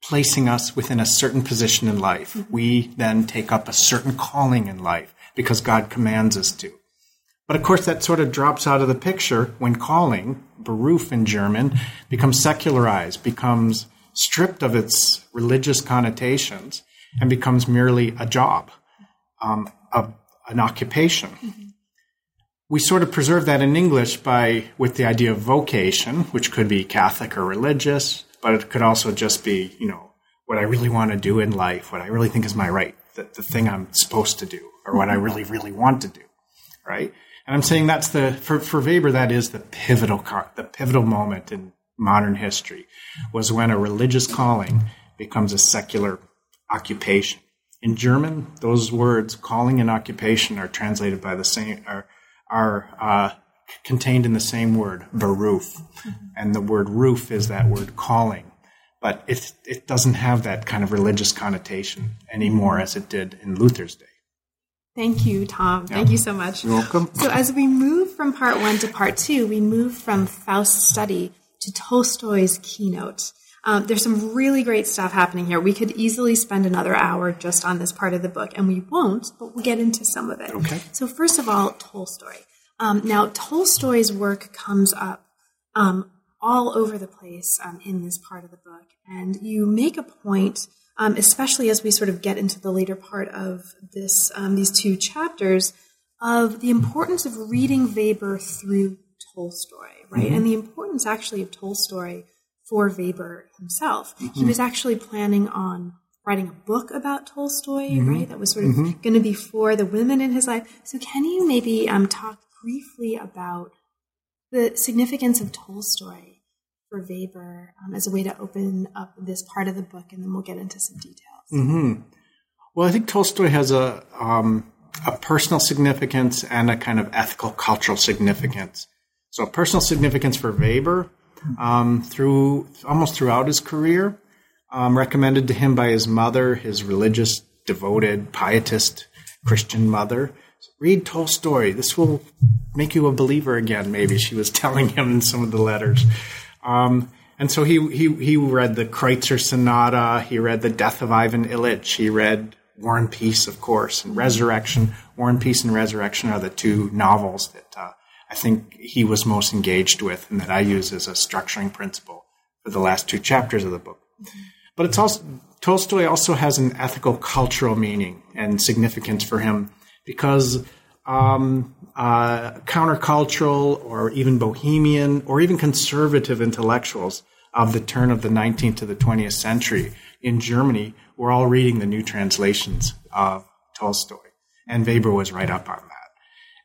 placing us within a certain position in life. We then take up a certain calling in life because God commands us to. But of course, that sort of drops out of the picture when calling, Beruf in German, becomes secularized, becomes stripped of its religious connotations, and becomes merely a job, um, a, an occupation. Mm-hmm. We sort of preserve that in English by with the idea of vocation, which could be Catholic or religious, but it could also just be, you know, what I really want to do in life, what I really think is my right, the, the thing I'm supposed to do, or what I really, really want to do, right? And I'm saying that's the for, for Weber that is the pivotal the pivotal moment in modern history was when a religious calling becomes a secular occupation. In German, those words calling and occupation are translated by the same are are uh, contained in the same word beruf, mm-hmm. and the word Ruf is that word calling, but it it doesn't have that kind of religious connotation anymore as it did in Luther's day. Thank you, Tom. Yeah. Thank you so much. You're welcome. So, as we move from part one to part two, we move from Faust's study to Tolstoy's keynote. Um, there's some really great stuff happening here. We could easily spend another hour just on this part of the book, and we won't, but we'll get into some of it. Okay. So, first of all, Tolstoy. Um, now, Tolstoy's work comes up um, all over the place um, in this part of the book, and you make a point um, especially as we sort of get into the later part of this um, these two chapters of the importance of reading Weber through Tolstoy, right? Mm-hmm. And the importance actually of Tolstoy for Weber himself. Mm-hmm. He was actually planning on writing a book about Tolstoy, mm-hmm. right? That was sort of mm-hmm. going to be for the women in his life. So, can you maybe um, talk briefly about the significance of Tolstoy for Weber um, as a way to open up this part of the book, and then we'll get into some details. Mm-hmm. Well, I think Tolstoy has a um, a personal significance and a kind of ethical cultural significance. So, personal significance for Weber um, through almost throughout his career, um, recommended to him by his mother, his religious, devoted, pietist Christian mother. Read Tolstoy. This will make you a believer again. Maybe she was telling him in some of the letters. Um, and so he, he, he read the Kreutzer Sonata. He read The Death of Ivan Ilyich. He read War and Peace, of course, and Resurrection. War and Peace and Resurrection are the two novels that uh, I think he was most engaged with and that I use as a structuring principle for the last two chapters of the book. But it's also, Tolstoy also has an ethical cultural meaning and significance for him because um, uh, countercultural or even bohemian or even conservative intellectuals of the turn of the 19th to the 20th century in Germany were all reading the new translations of Tolstoy. And Weber was right up on that.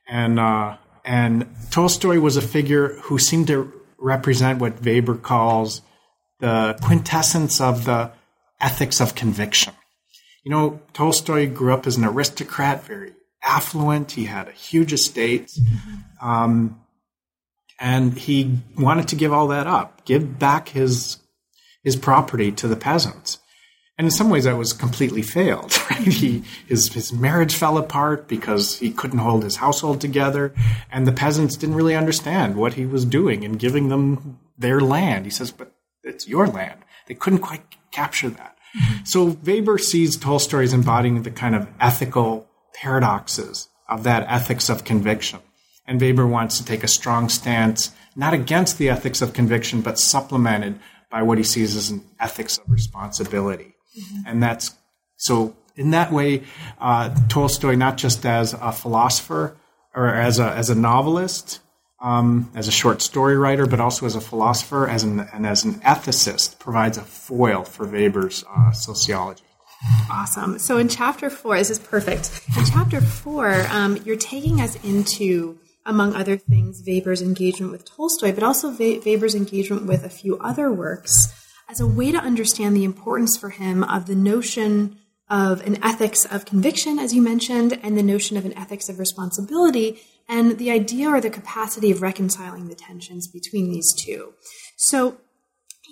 And, uh, and Tolstoy was a figure who seemed to represent what Weber calls the quintessence of the ethics of conviction. You know, Tolstoy grew up as an aristocrat, very affluent. He had a huge estate. Um, and he wanted to give all that up, give back his his property to the peasants. And in some ways, that was completely failed. [LAUGHS] Right? He his his marriage fell apart because he couldn't hold his household together, and the peasants didn't really understand what he was doing in giving them their land. He says, "But it's your land." They couldn't quite capture that. Mm-hmm. So Weber sees Tolstoy as embodying the kind of ethical paradoxes of that ethics of conviction. And Weber wants to take a strong stance, not against the ethics of conviction, but supplemented by what he sees as an ethics of responsibility. Mm-hmm. And that's so in that way, uh, Tolstoy, not just as a philosopher or as a, as a novelist, um, as a short story writer, but also as a philosopher as an, and as an ethicist, provides a foil for Weber's uh, sociology. Awesome. So in chapter four, this is perfect. In chapter four, um, you're taking us into, among other things, Weber's engagement with Tolstoy, but also Weber's engagement with a few other works as a way to understand the importance for him of the notion of an ethics of conviction, as you mentioned, and the notion of an ethics of responsibility, and the idea or the capacity of reconciling the tensions between these two. So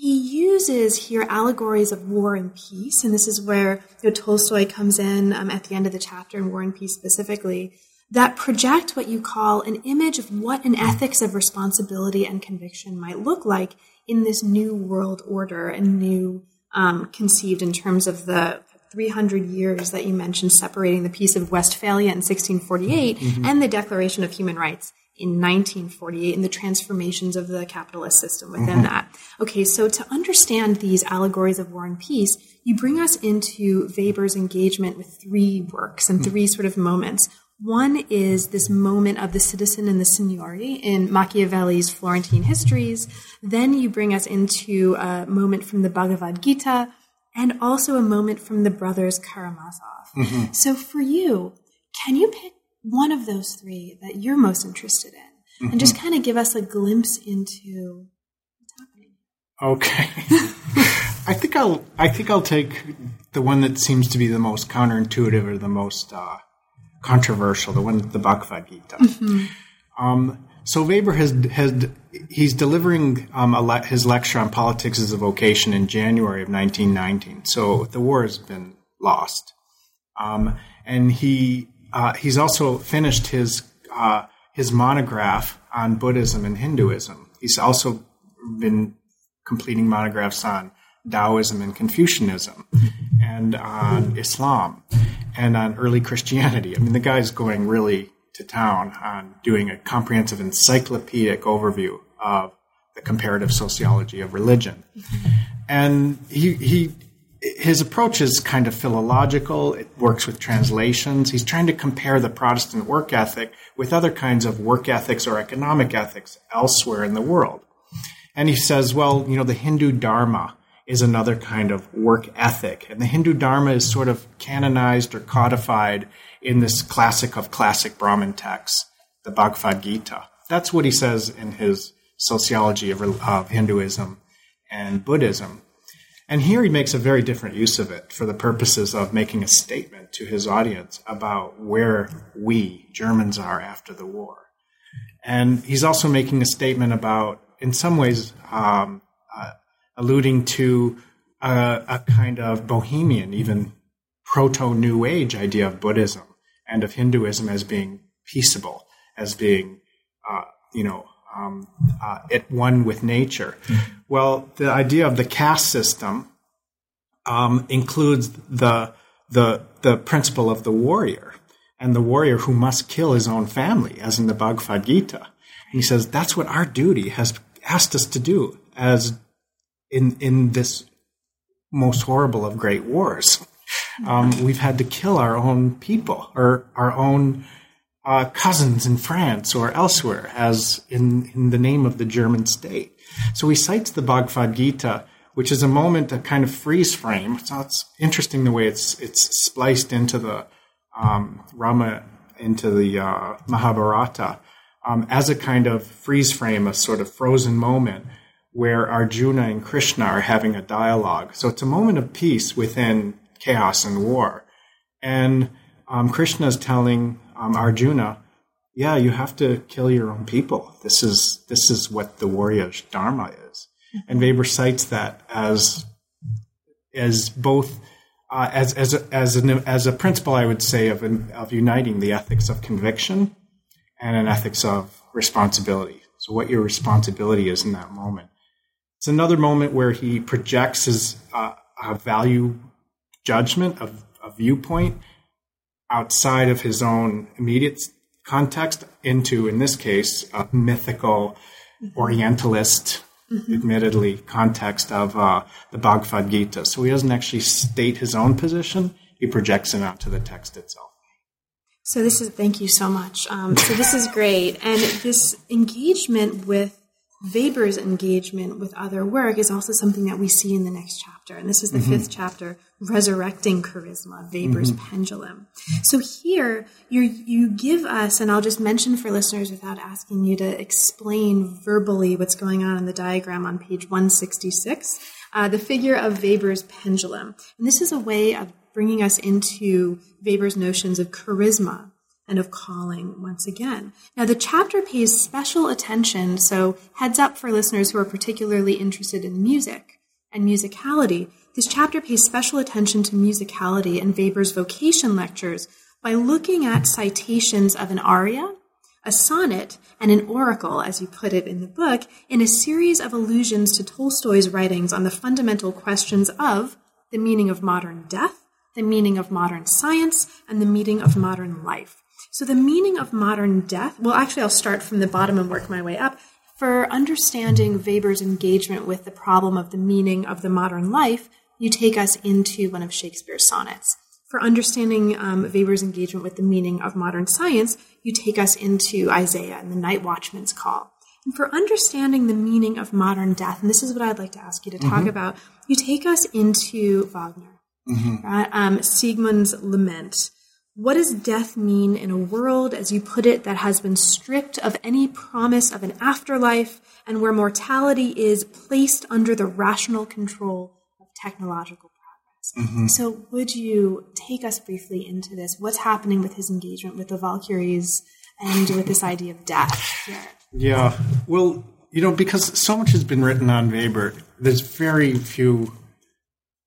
he uses here allegories of war and peace, and this is where you know, Tolstoy comes in um, at the end of the chapter in War and Peace specifically, that project what you call an image of what an ethics of responsibility and conviction might look like in this new world order and new um, conceived in terms of the 300 years that you mentioned separating the Peace of Westphalia in 1648 mm-hmm. and the Declaration of Human Rights in 1948 and the transformations of the capitalist system within mm-hmm. that. Okay, so to understand these allegories of war and peace, you bring us into Weber's engagement with three works and three sort of moments. One is this moment of the citizen and the signore in Machiavelli's Florentine histories. Then you bring us into a moment from the Bhagavad Gita and also a moment from the brothers Karamazov. Mm-hmm. So for you, can you pick one of those three that you're most interested in mm-hmm. and just mm-hmm. kind of give us a glimpse into what's happening? Okay. [LAUGHS] I think I'll I think I'll take the one that seems to be the most counterintuitive or the most uh, controversial, the one, the Bhagavad Gita. Mm-hmm. Um, so Weber has, has he's delivering um, le- his lecture on politics as a vocation in January of 1919. So the war has been lost, um, and he uh, he's also finished his uh, his monograph on Buddhism and Hinduism. He's also been completing monographs on Taoism and Confucianism and on Islam and on early Christianity. I mean, the guy's going really to town on doing a comprehensive encyclopedic overview of the comparative sociology of religion. And he, he, his approach is kind of philological. It works with translations. He's trying to compare the Protestant work ethic with other kinds of work ethics or economic ethics elsewhere in the world. And he says, well, you know, the Hindu Dharma is another kind of work ethic. And the Hindu Dharma is sort of canonized or codified in this classic of classic Brahmin texts, the Bhagavad Gita. That's what he says in his sociology of, of Hinduism and Buddhism. And here he makes a very different use of it for the purposes of making a statement to his audience about where we Germans are after the war. And he's also making a statement about, in some ways, um, uh, alluding to a, a kind of bohemian, even proto New Age idea of Buddhism and of Hinduism as being peaceable, as being, uh, you know, um, uh, at one with nature. Mm-hmm. Well, the idea of the caste system um, includes the the the principle of the warrior and the warrior who must kill his own family, as in the Bhagavad Gita. And he says that's what our duty has asked us to do as in in this most horrible of great wars. Um, we've had to kill our own people or our own uh, cousins in France or elsewhere, as in in the name of the German state. So he cites the Bhagavad Gita, which is a moment, a kind of freeze frame. So it's interesting the way it's it's spliced into the um, Rama into the uh, Mahabharata um, as a kind of freeze frame, a sort of frozen moment where Arjuna and Krishna are having a dialogue. So it's a moment of peace within chaos and war. And um, Krishna is telling um, Arjuna, yeah, you have to kill your own people. This is this is what the warrior's dharma is. And Weber cites that as as both uh, as as as an, as a principle, I would say of of uniting the ethics of conviction and an ethics of responsibility. So, what your responsibility is in that moment. It's another moment where he projects his uh, value judgment of a viewpoint outside of his own immediate context into, in this case, a mythical Orientalist, mm-hmm. admittedly, context of uh, the Bhagavad Gita. So he doesn't actually state his own position; he projects it onto the text itself. So this is thank you so much. Um, so this is great, and this engagement with Weber's engagement with other work is also something that we see in the next chapter, and this is the mm-hmm. fifth chapter, resurrecting charisma, Weber's mm-hmm. pendulum. So here you you give us, and I'll just mention for listeners without asking you to explain verbally what's going on in the diagram on page one sixty six. Uh, the figure of Weber's pendulum. And this is a way of bringing us into Weber's notions of charisma and of calling once again. Now, the chapter pays special attention, so heads up for listeners who are particularly interested in music and musicality. This chapter pays special attention to musicality and Weber's vocation lectures by looking at citations of an aria, a sonnet, and an oracle, as you put it in the book, in a series of allusions to Tolstoy's writings on the fundamental questions of the meaning of modern death, the meaning of modern science, and the meaning of modern life. So, the meaning of modern death, well, actually, I'll start from the bottom and work my way up. For understanding Weber's engagement with the problem of the meaning of the modern life, you take us into one of Shakespeare's sonnets. For understanding um, Weber's engagement with the meaning of modern science, you take us into Isaiah and the Night Watchman's Call. And for understanding the meaning of modern death, and this is what I'd like to ask you to talk mm-hmm. about, you take us into Wagner mm-hmm. right? Um, Siegmund's Lament. What does death mean in a world, as you put it, that has been stripped of any promise of an afterlife and where mortality is placed under the rational control of technological progress? Mm-hmm. So, would you take us briefly into this? What's happening with his engagement with the Valkyries and with this idea of death here? Yeah, well, you know, because so much has been written on Weber, there's very few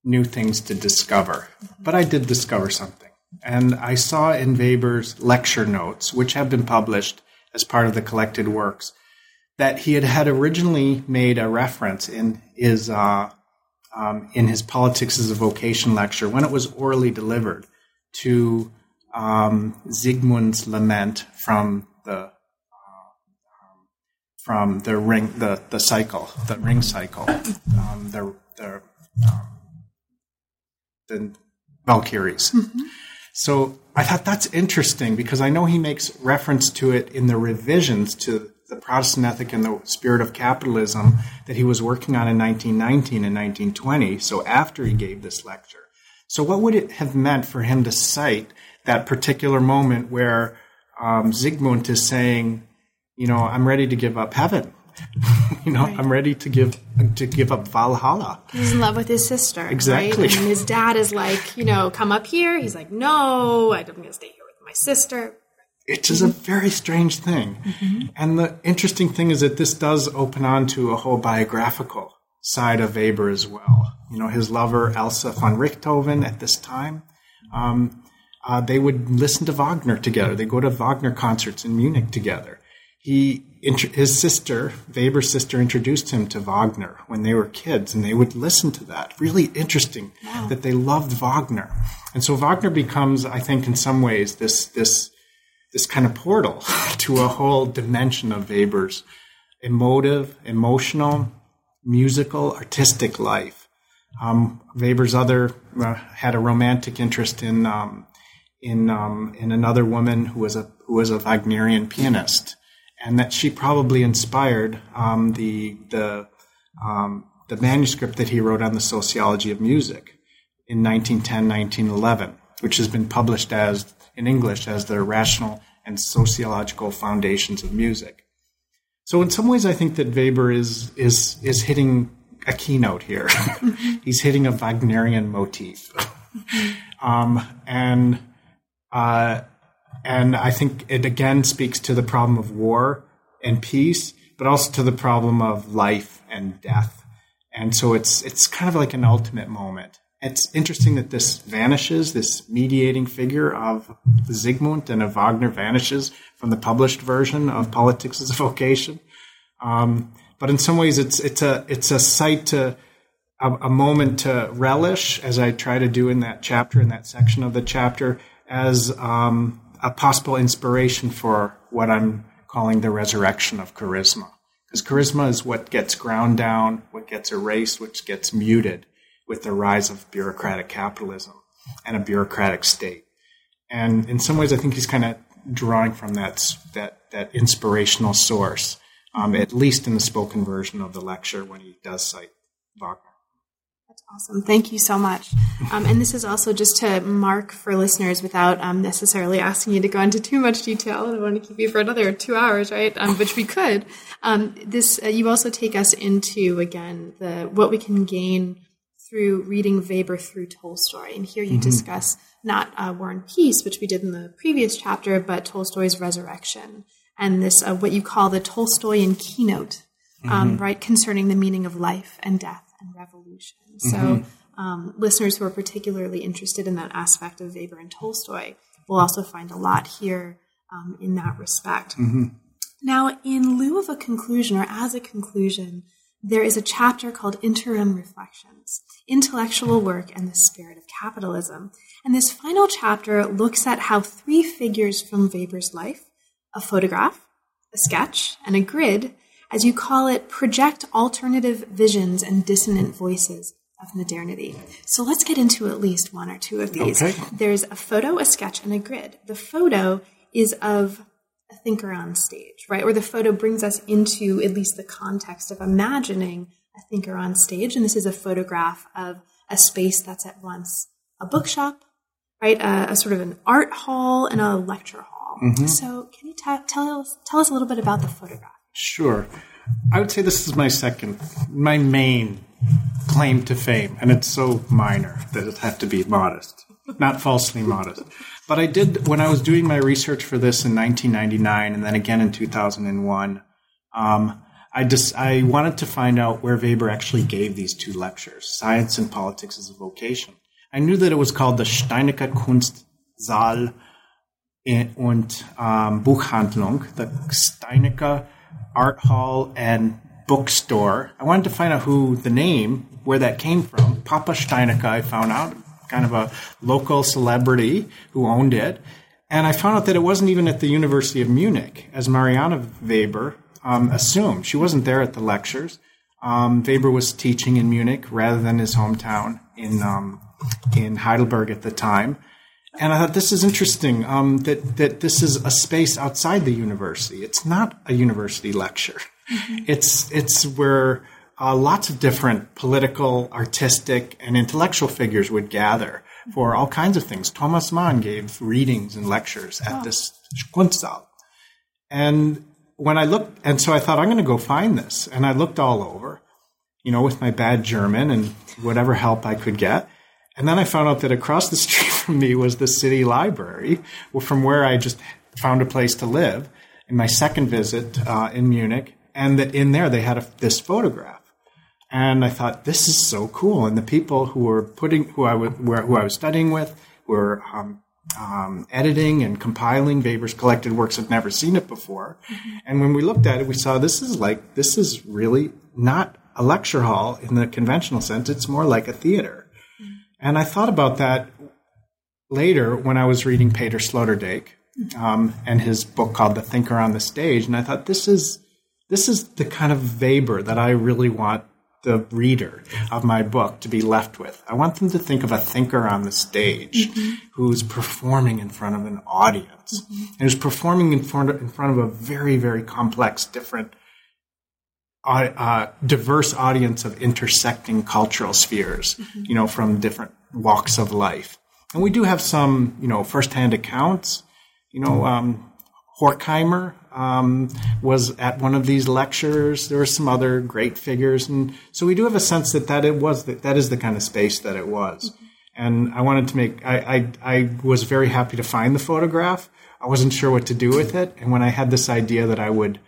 new things to discover. But I did discover something. And I saw in Weber's lecture notes, which have been published as part of the collected works, that he had had originally made a reference in his uh, um, in his Politics as a Vocation lecture when it was orally delivered to um, Siegmund's lament from the uh, from the ring the the cycle the ring cycle um, the the um, the Valkyries. Mm-hmm. So I thought that's interesting because I know he makes reference to it in the revisions to the Protestant ethic and the spirit of capitalism that he was working on in 1919 and 1920. So after he gave this lecture. So what would it have meant for him to cite that particular moment where um, Siegmund is saying, you know, I'm ready to give up heaven. [LAUGHS] you know, right. I'm ready to give to give up Valhalla. He's in love with his sister. Exactly. Right? And his dad is like, you know, come up here. He's like, no, I'm going to stay here with my sister. It's just a very strange thing. Mm-hmm. And the interesting thing is that this does open on to a whole biographical side of Weber as well. You know, his lover, Elsa von Richthofen, at this time, um, uh, they would listen to Wagner together. They go to Wagner concerts in Munich together. He his sister, Weber's sister, introduced him to Wagner when they were kids, and they would listen to that. Really interesting wow. that they loved Wagner, and so Wagner becomes, I think, in some ways, this this this kind of portal [LAUGHS] to a whole dimension of Weber's emotive, emotional, musical, artistic life. Um, Weber's other uh, had a romantic interest in um, in um, in another woman who was a who was a Wagnerian pianist and that she probably inspired um, the the um, the manuscript that he wrote on the sociology of music in 1910 1911 which has been published as in English as the rational and sociological foundations of music. So in some ways, I think that Weber is is is hitting a keynote here. [LAUGHS] He's hitting a Wagnerian motif, [LAUGHS] um, and uh, and I think it again speaks to the problem of war and peace, but also to the problem of life and death. And so it's it's kind of like an ultimate moment. It's interesting that this vanishes, this mediating figure of Siegmund and of Wagner vanishes from the published version of Politics as a Vocation. Um, but in some ways, it's it's a it's a site to a, a, moment to relish, as I try to do in that chapter, in that section of the chapter, as um, a possible inspiration for what I'm calling the resurrection of charisma. Because charisma is what gets ground down, what gets erased, which gets muted with the rise of bureaucratic capitalism and a bureaucratic state. And in some ways, I think he's kind of drawing from that, that, that inspirational source, um, at least in the spoken version of the lecture when he does cite Wagner. Awesome. Thank you so much. Um, and this is also just to mark for listeners without um, necessarily asking you to go into too much detail. I don't want to keep you for another two hours, right? Um, which we could. Um, this uh, you also take us into again the what we can gain through reading Weber through Tolstoy. And here you mm-hmm. discuss not uh, War and Peace, which we did in the previous chapter, but Tolstoy's Resurrection and this uh, what you call the Tolstoyan keynote, um, mm-hmm. right, concerning the meaning of life and death and revolution. Mm-hmm. So, um, listeners who are particularly interested in that aspect of Weber and Tolstoy will also find a lot here um, in that respect. Mm-hmm. Now, in lieu of a conclusion or as a conclusion, there is a chapter called Interim Reflections Intellectual Work and the Spirit of Capitalism. And this final chapter looks at how three figures from Weber's life a photograph, a sketch, and a grid, as you call it, project alternative visions and dissonant voices of modernity. So let's get into at least one or two of these. Okay. There's a photo, a sketch, and a grid. The photo is of a thinker on stage, right? Or the photo brings us into at least the context of imagining a thinker on stage. And this is a photograph of a space that's at once a bookshop, right? A, a sort of an art hall and a lecture hall. Mm-hmm. So can you t- tell us tell us a little bit about the photograph? Sure. I would say this is my second, my main claim to fame, and it's so minor that it have to be modest, not falsely modest. But I did when I was doing my research for this in 1999, and then again in 2001. Um, I just I wanted to find out where Weber actually gave these two lectures, "Science and Politics as a Vocation." I knew that it was called the Steinicke Kunstsaal und um, Buchhandlung, the Steinicke Art Hall and Bookstore. I wanted to find out who the name, where that came from. Papa Steinicke, I found out, kind of a local celebrity who owned it. And I found out that it wasn't even at the University of Munich, as Marianne Weber um, assumed. She wasn't there at the lectures. Um, Weber was teaching in Munich rather than his hometown in um, in Heidelberg at the time. And I thought this is interesting um, that that this is a space outside the university. It's not a university lecture. Mm-hmm. It's it's where uh, lots of different political, artistic, and intellectual figures would gather for all kinds of things. Thomas Mann gave readings and lectures at this Kunstsaal. And when I looked, and so I thought, I'm going to go find this. And I looked all over, you know, with my bad German and whatever help I could get. And then I found out that across the [LAUGHS] street from me was the city library, from where I just found a place to live in my second visit uh, in Munich. And that in there they had a, this photograph. And I thought, this is so cool. And the people who were putting, who I, were, who I was studying with, were um, um, editing and compiling Weber's collected works. I've never seen it before. Mm-hmm. And when we looked at it, we saw this is like, this is really not a lecture hall in the conventional sense. It's more like a theater. Mm-hmm. And I thought about that later when I was reading Peter Sloterdijk um, and his book called The Thinker on the Stage. And I thought, this is, this is the kind of Weber that I really want the reader of my book to be left with. I want them to think of a thinker on the stage mm-hmm. who's performing in front of an audience mm-hmm. and who's performing in front of, in front of a very, very complex, different, uh, uh, diverse audience of intersecting cultural spheres, mm-hmm. you know, from different walks of life. And we do have some, you know, firsthand accounts. You know, um, Horkheimer um, was at one of these lectures. There were some other great figures, and so we do have a sense that that it was that, that is the kind of space that it was. And I wanted to make. I, I I was very happy to find the photograph. I wasn't sure what to do with it, and when I had this idea that I would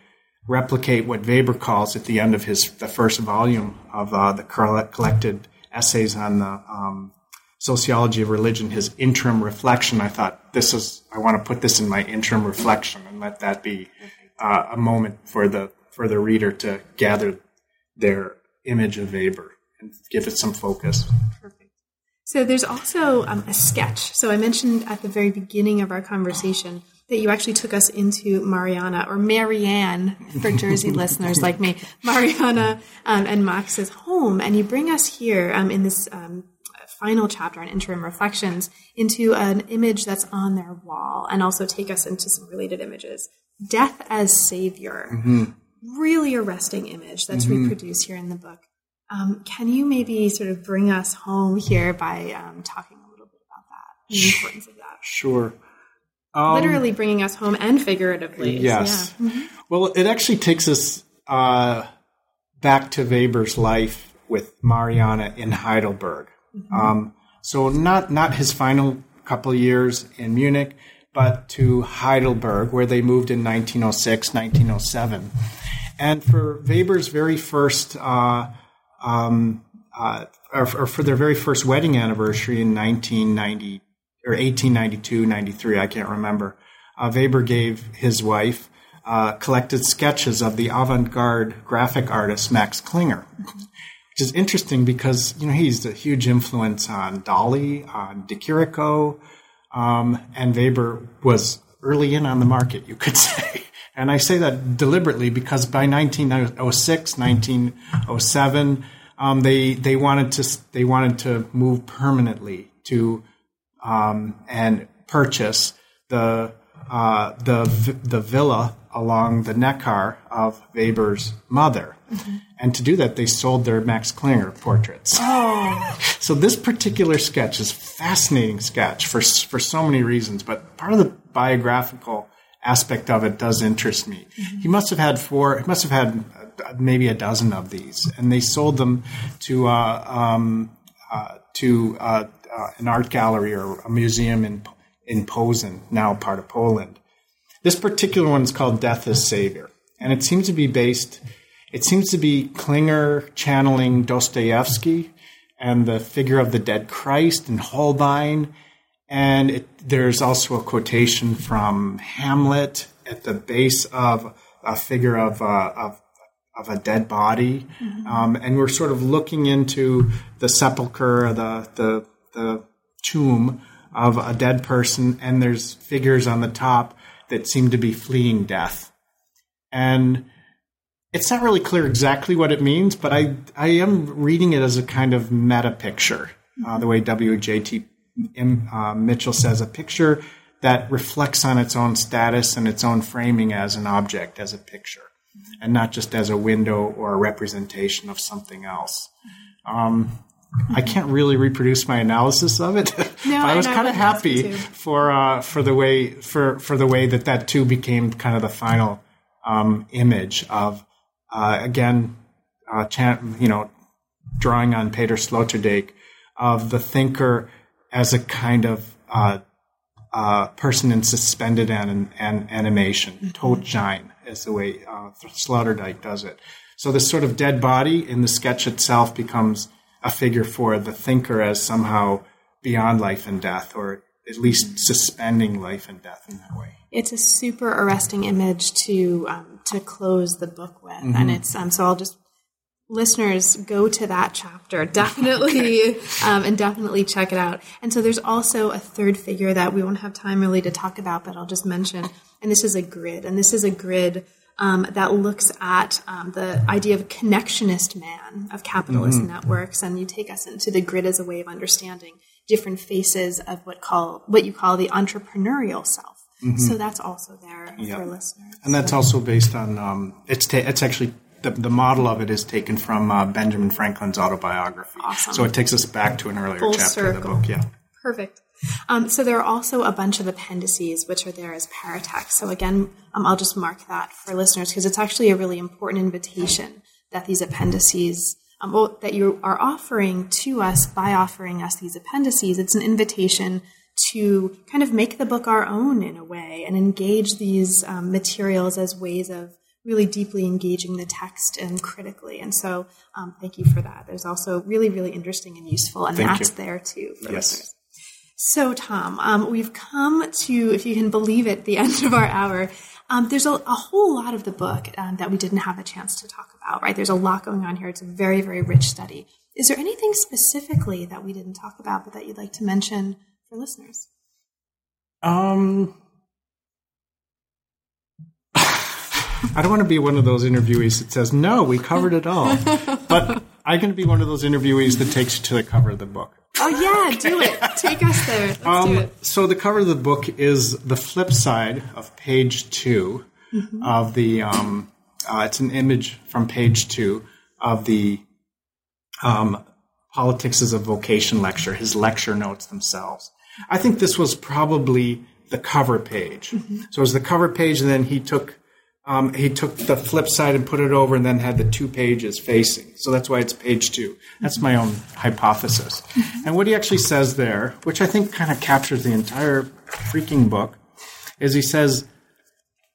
replicate what Weber calls at the end of his the first volume of uh, the collected essays on the um, sociology of religion, his interim reflection, I thought this is I want to put this in my interim reflection and let that be uh, a moment for the for the reader to gather their image of Weber and give it some focus. Perfect. So there's also um, a sketch. So I mentioned at the very beginning of our conversation that you actually took us into Mariana or Marianne for Jersey [LAUGHS] listeners like me, Mariana um, and Max's home, and you bring us here um, in this um, final chapter on interim reflections into an image that's on their wall and also take us into some related images. Death as Savior. Mm-hmm. Really arresting image that's mm-hmm. reproduced here in the book. Um, can you maybe sort of bring us home here by um, talking a little bit about that, the importance of that? Sure. Um, Literally bringing us home and figuratively. Yes. Yeah. Mm-hmm. Well, it actually takes us uh, back to Weber's life with Mariana in Heidelberg. Mm-hmm. Um, so not not his final couple years in Munich, but to Heidelberg, where they moved in 1906, 1907. And for Weber's very first, uh, um, uh, or, or, for their very first wedding anniversary in 1990 or 1892, 93, I can't remember, uh, Weber gave his wife uh, collected sketches of the avant-garde graphic artist Max Klinger. Which is interesting because you know he's a huge influence on Dali, on De Chirico, um, and Weber was early in on the market, you could [LAUGHS] say. And I say that deliberately because by 1906, 1907, um, they they wanted to they wanted to move permanently to um, and purchase the uh, the the villa along the Neckar of Weber's mother. Mm-hmm. And to do that, they sold their Max Klinger portraits. Oh. [LAUGHS] so this particular sketch is fascinating sketch for for so many reasons, but part of the biographical aspect of it does interest me. Mm-hmm. He must have had four. He must have had uh, maybe a dozen of these, and they sold them to uh, um, uh, to uh, uh, an art gallery or a museum in in Posen, now part of Poland. This particular one is called Death as Savior, and it seems to be based it seems to be Klinger channeling Dostoevsky and the figure of the dead Christ and Holbein. And it, there's also a quotation from Hamlet at the base of a figure of, uh, of, of a dead body. Mm-hmm. Um, and we're sort of looking into the sepulcher, the, the, the tomb of a dead person, and there's figures on the top that seem to be fleeing death. And it's not really clear exactly what it means, but I, I am reading it as a kind of meta picture, uh, the way W.J.T. Uh, Mitchell says, a picture that reflects on its own status and its own framing as an object, as a picture, and not just as a window or a representation of something else. Um, I can't really reproduce my analysis of it. [LAUGHS] No, I was kind of happy for uh, for the way for for the way that that too became kind of the final um, image of uh, again, uh, chant, you know, drawing on Peter Sloterdijk of the thinker as a kind of uh, uh person in suspended an, an animation. Mm-hmm. Is the way uh, Sloterdijk does it. So this sort of dead body in the sketch itself becomes a figure for the thinker as somehow beyond life and death, or at least suspending life and death in that way. It's a super arresting image to um, to close the book with, mm-hmm. and it's um, so I'll just listeners go to that chapter [LAUGHS] definitely um, and definitely check it out. And so there's also a third figure that we won't have time really to talk about, but I'll just mention. And this is a grid, and this is a grid. Um, that looks at um, the idea of connectionist man of capitalist mm-hmm. networks, and you take us into the grid as a way of understanding different faces of what call what you call the entrepreneurial self. Mm-hmm. So that's also there for listeners. And that's also based on um, it's ta- it's actually the, the model of it is taken from uh, Benjamin Franklin's autobiography. Awesome. So it takes us back to an earlier Full chapter circle. of the book. Yeah. Perfect. Um, so there are also a bunch of appendices which are there as paratext. So again, um, I'll just mark that for listeners because it's actually a really important invitation that these appendices um, well, that you are offering to us by offering us these appendices. It's an invitation to kind of make the book our own in a way and engage these um, materials as ways of really deeply engaging the text and critically. And so, um, thank you for that. There's also really, really interesting and useful, and Thank that's you. there too for Yes. listeners. So, Tom, um, we've come to, if you can believe it, the [LAUGHS] end of our hour. Um, there's a, a whole lot of the book um, that we didn't have a chance to talk about, right? There's a lot going on here. It's a very, very rich study. Is there anything specifically that we didn't talk about, but that you'd like to mention for listeners? Um, [SIGHS] I don't want to be one of those interviewees that says, no, we covered it all. [LAUGHS] but I'm going to be one of those interviewees that takes you to the cover of the book. Oh yeah, do it. Take us there. Let's do Um, so the cover of the book is the flip side of page 2 of the. Um, uh, it's an image from page two of the um, politics as a vocation lecture. His lecture notes themselves. I think this was probably the cover page. So it was the cover page, and then he took. Um, he took the flip side and put it over, and then had the two pages facing. So that's why it's page two. That's my own hypothesis. And what he actually says there, which I think kind of captures the entire freaking book, is he says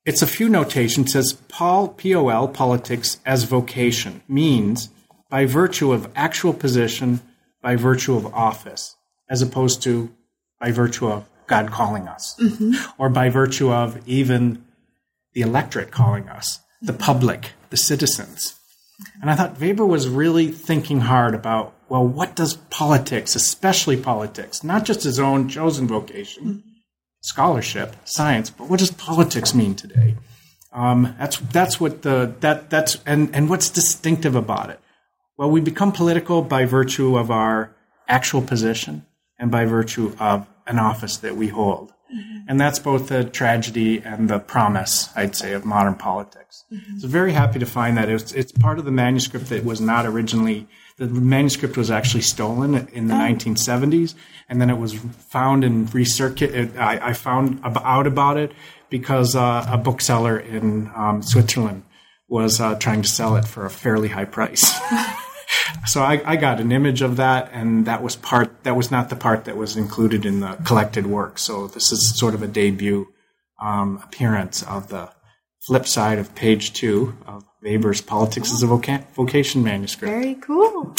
it's a few notations. Says Paul P O L politics as vocation means by virtue of actual position, by virtue of office, as opposed to by virtue of God calling us, or by virtue of even the electorate calling us, the public, the citizens. And I thought Weber was really thinking hard about, well, what does politics, especially politics, not just his own chosen vocation, scholarship, science, but what does politics mean today? Um, that's that's what the that that's and and what's distinctive about it. Well, we become political by virtue of our actual position and by virtue of an office that we hold. And that's both the tragedy and the promise, I'd say, of modern politics. So very happy to find that it's, it's part of the manuscript that was not originally, the manuscript was actually stolen in the 1970s, and then it was found and recirculated. I, I found out about it because uh, a bookseller in um, Switzerland was uh, trying to sell it for a fairly high price. [LAUGHS] So I, I got an image of that, and that was part. That was not the part that was included in the collected work. So this is sort of a debut um, appearance of the flip side of page two of Weber's "Politics as a Voca- Vocation" manuscript. Very cool.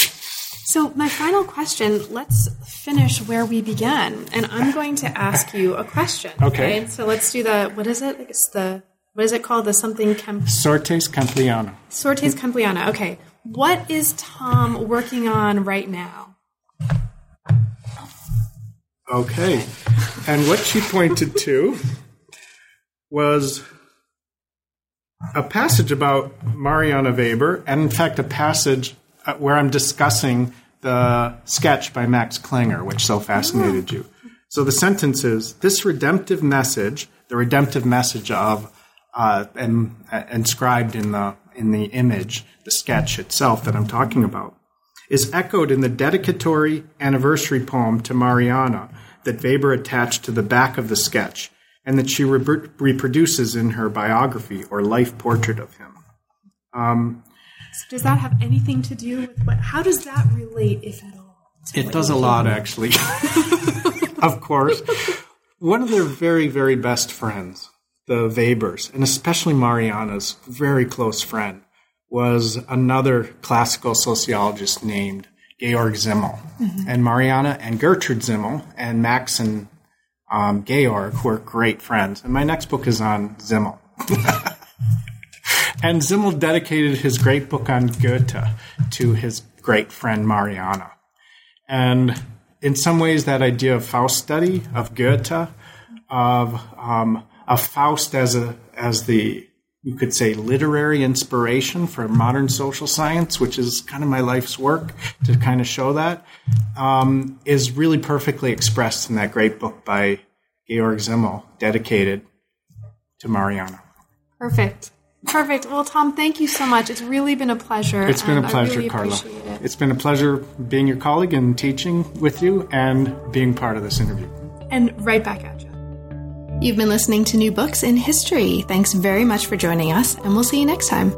So, my final question let's finish where we began. And I'm going to ask you a question. Okay. right? So, let's do the, what is it? Like it's the, what is it called? The something Kemp, Sortes Kempliano. Sortes Kempliana. Okay. What is Tom working on right now? Okay, and what she pointed to was a passage about Mariana Weber, and in fact, a passage uh, where I'm discussing the sketch by Max Klinger, which so fascinated you. So the sentence is this redemptive message, the redemptive message of uh, and, uh, inscribed in the in the image, the sketch itself that I'm talking about, is echoed in the dedicatory anniversary poem to Mariana that Weber attached to the back of the sketch, and that she re- reproduces in her biography or life portrait of him. Um, so does that have anything to do with what, how does that relate, if at all? It does a lot, actually. [LAUGHS] of course. [LAUGHS] One of their very, very best friends, the Webers, and especially Mariana's very close friend, was another classical sociologist named Georg Simmel. And Mariana and Gertrude Simmel and Max and um, Georg were great friends. And my next book is on Simmel. [LAUGHS] And Simmel dedicated his great book on Goethe to his great friend Mariana. And in some ways, that idea of Faust study, of Goethe, of, um, of Faust as, a, as the, you could say, literary inspiration for modern social science, which is kind of my life's work to kind of show that, um, is really perfectly expressed in that great book by Georg Simmel, dedicated to Mariana. Perfect. Perfect. Well, Tom, thank you so much. It's really been a pleasure. It's been a pleasure, really Carla. it. It's been a pleasure being your colleague and teaching with you and being part of this interview. and right back at you. You've been listening to New Books in History. Thanks very much for joining us, and we'll see you next time.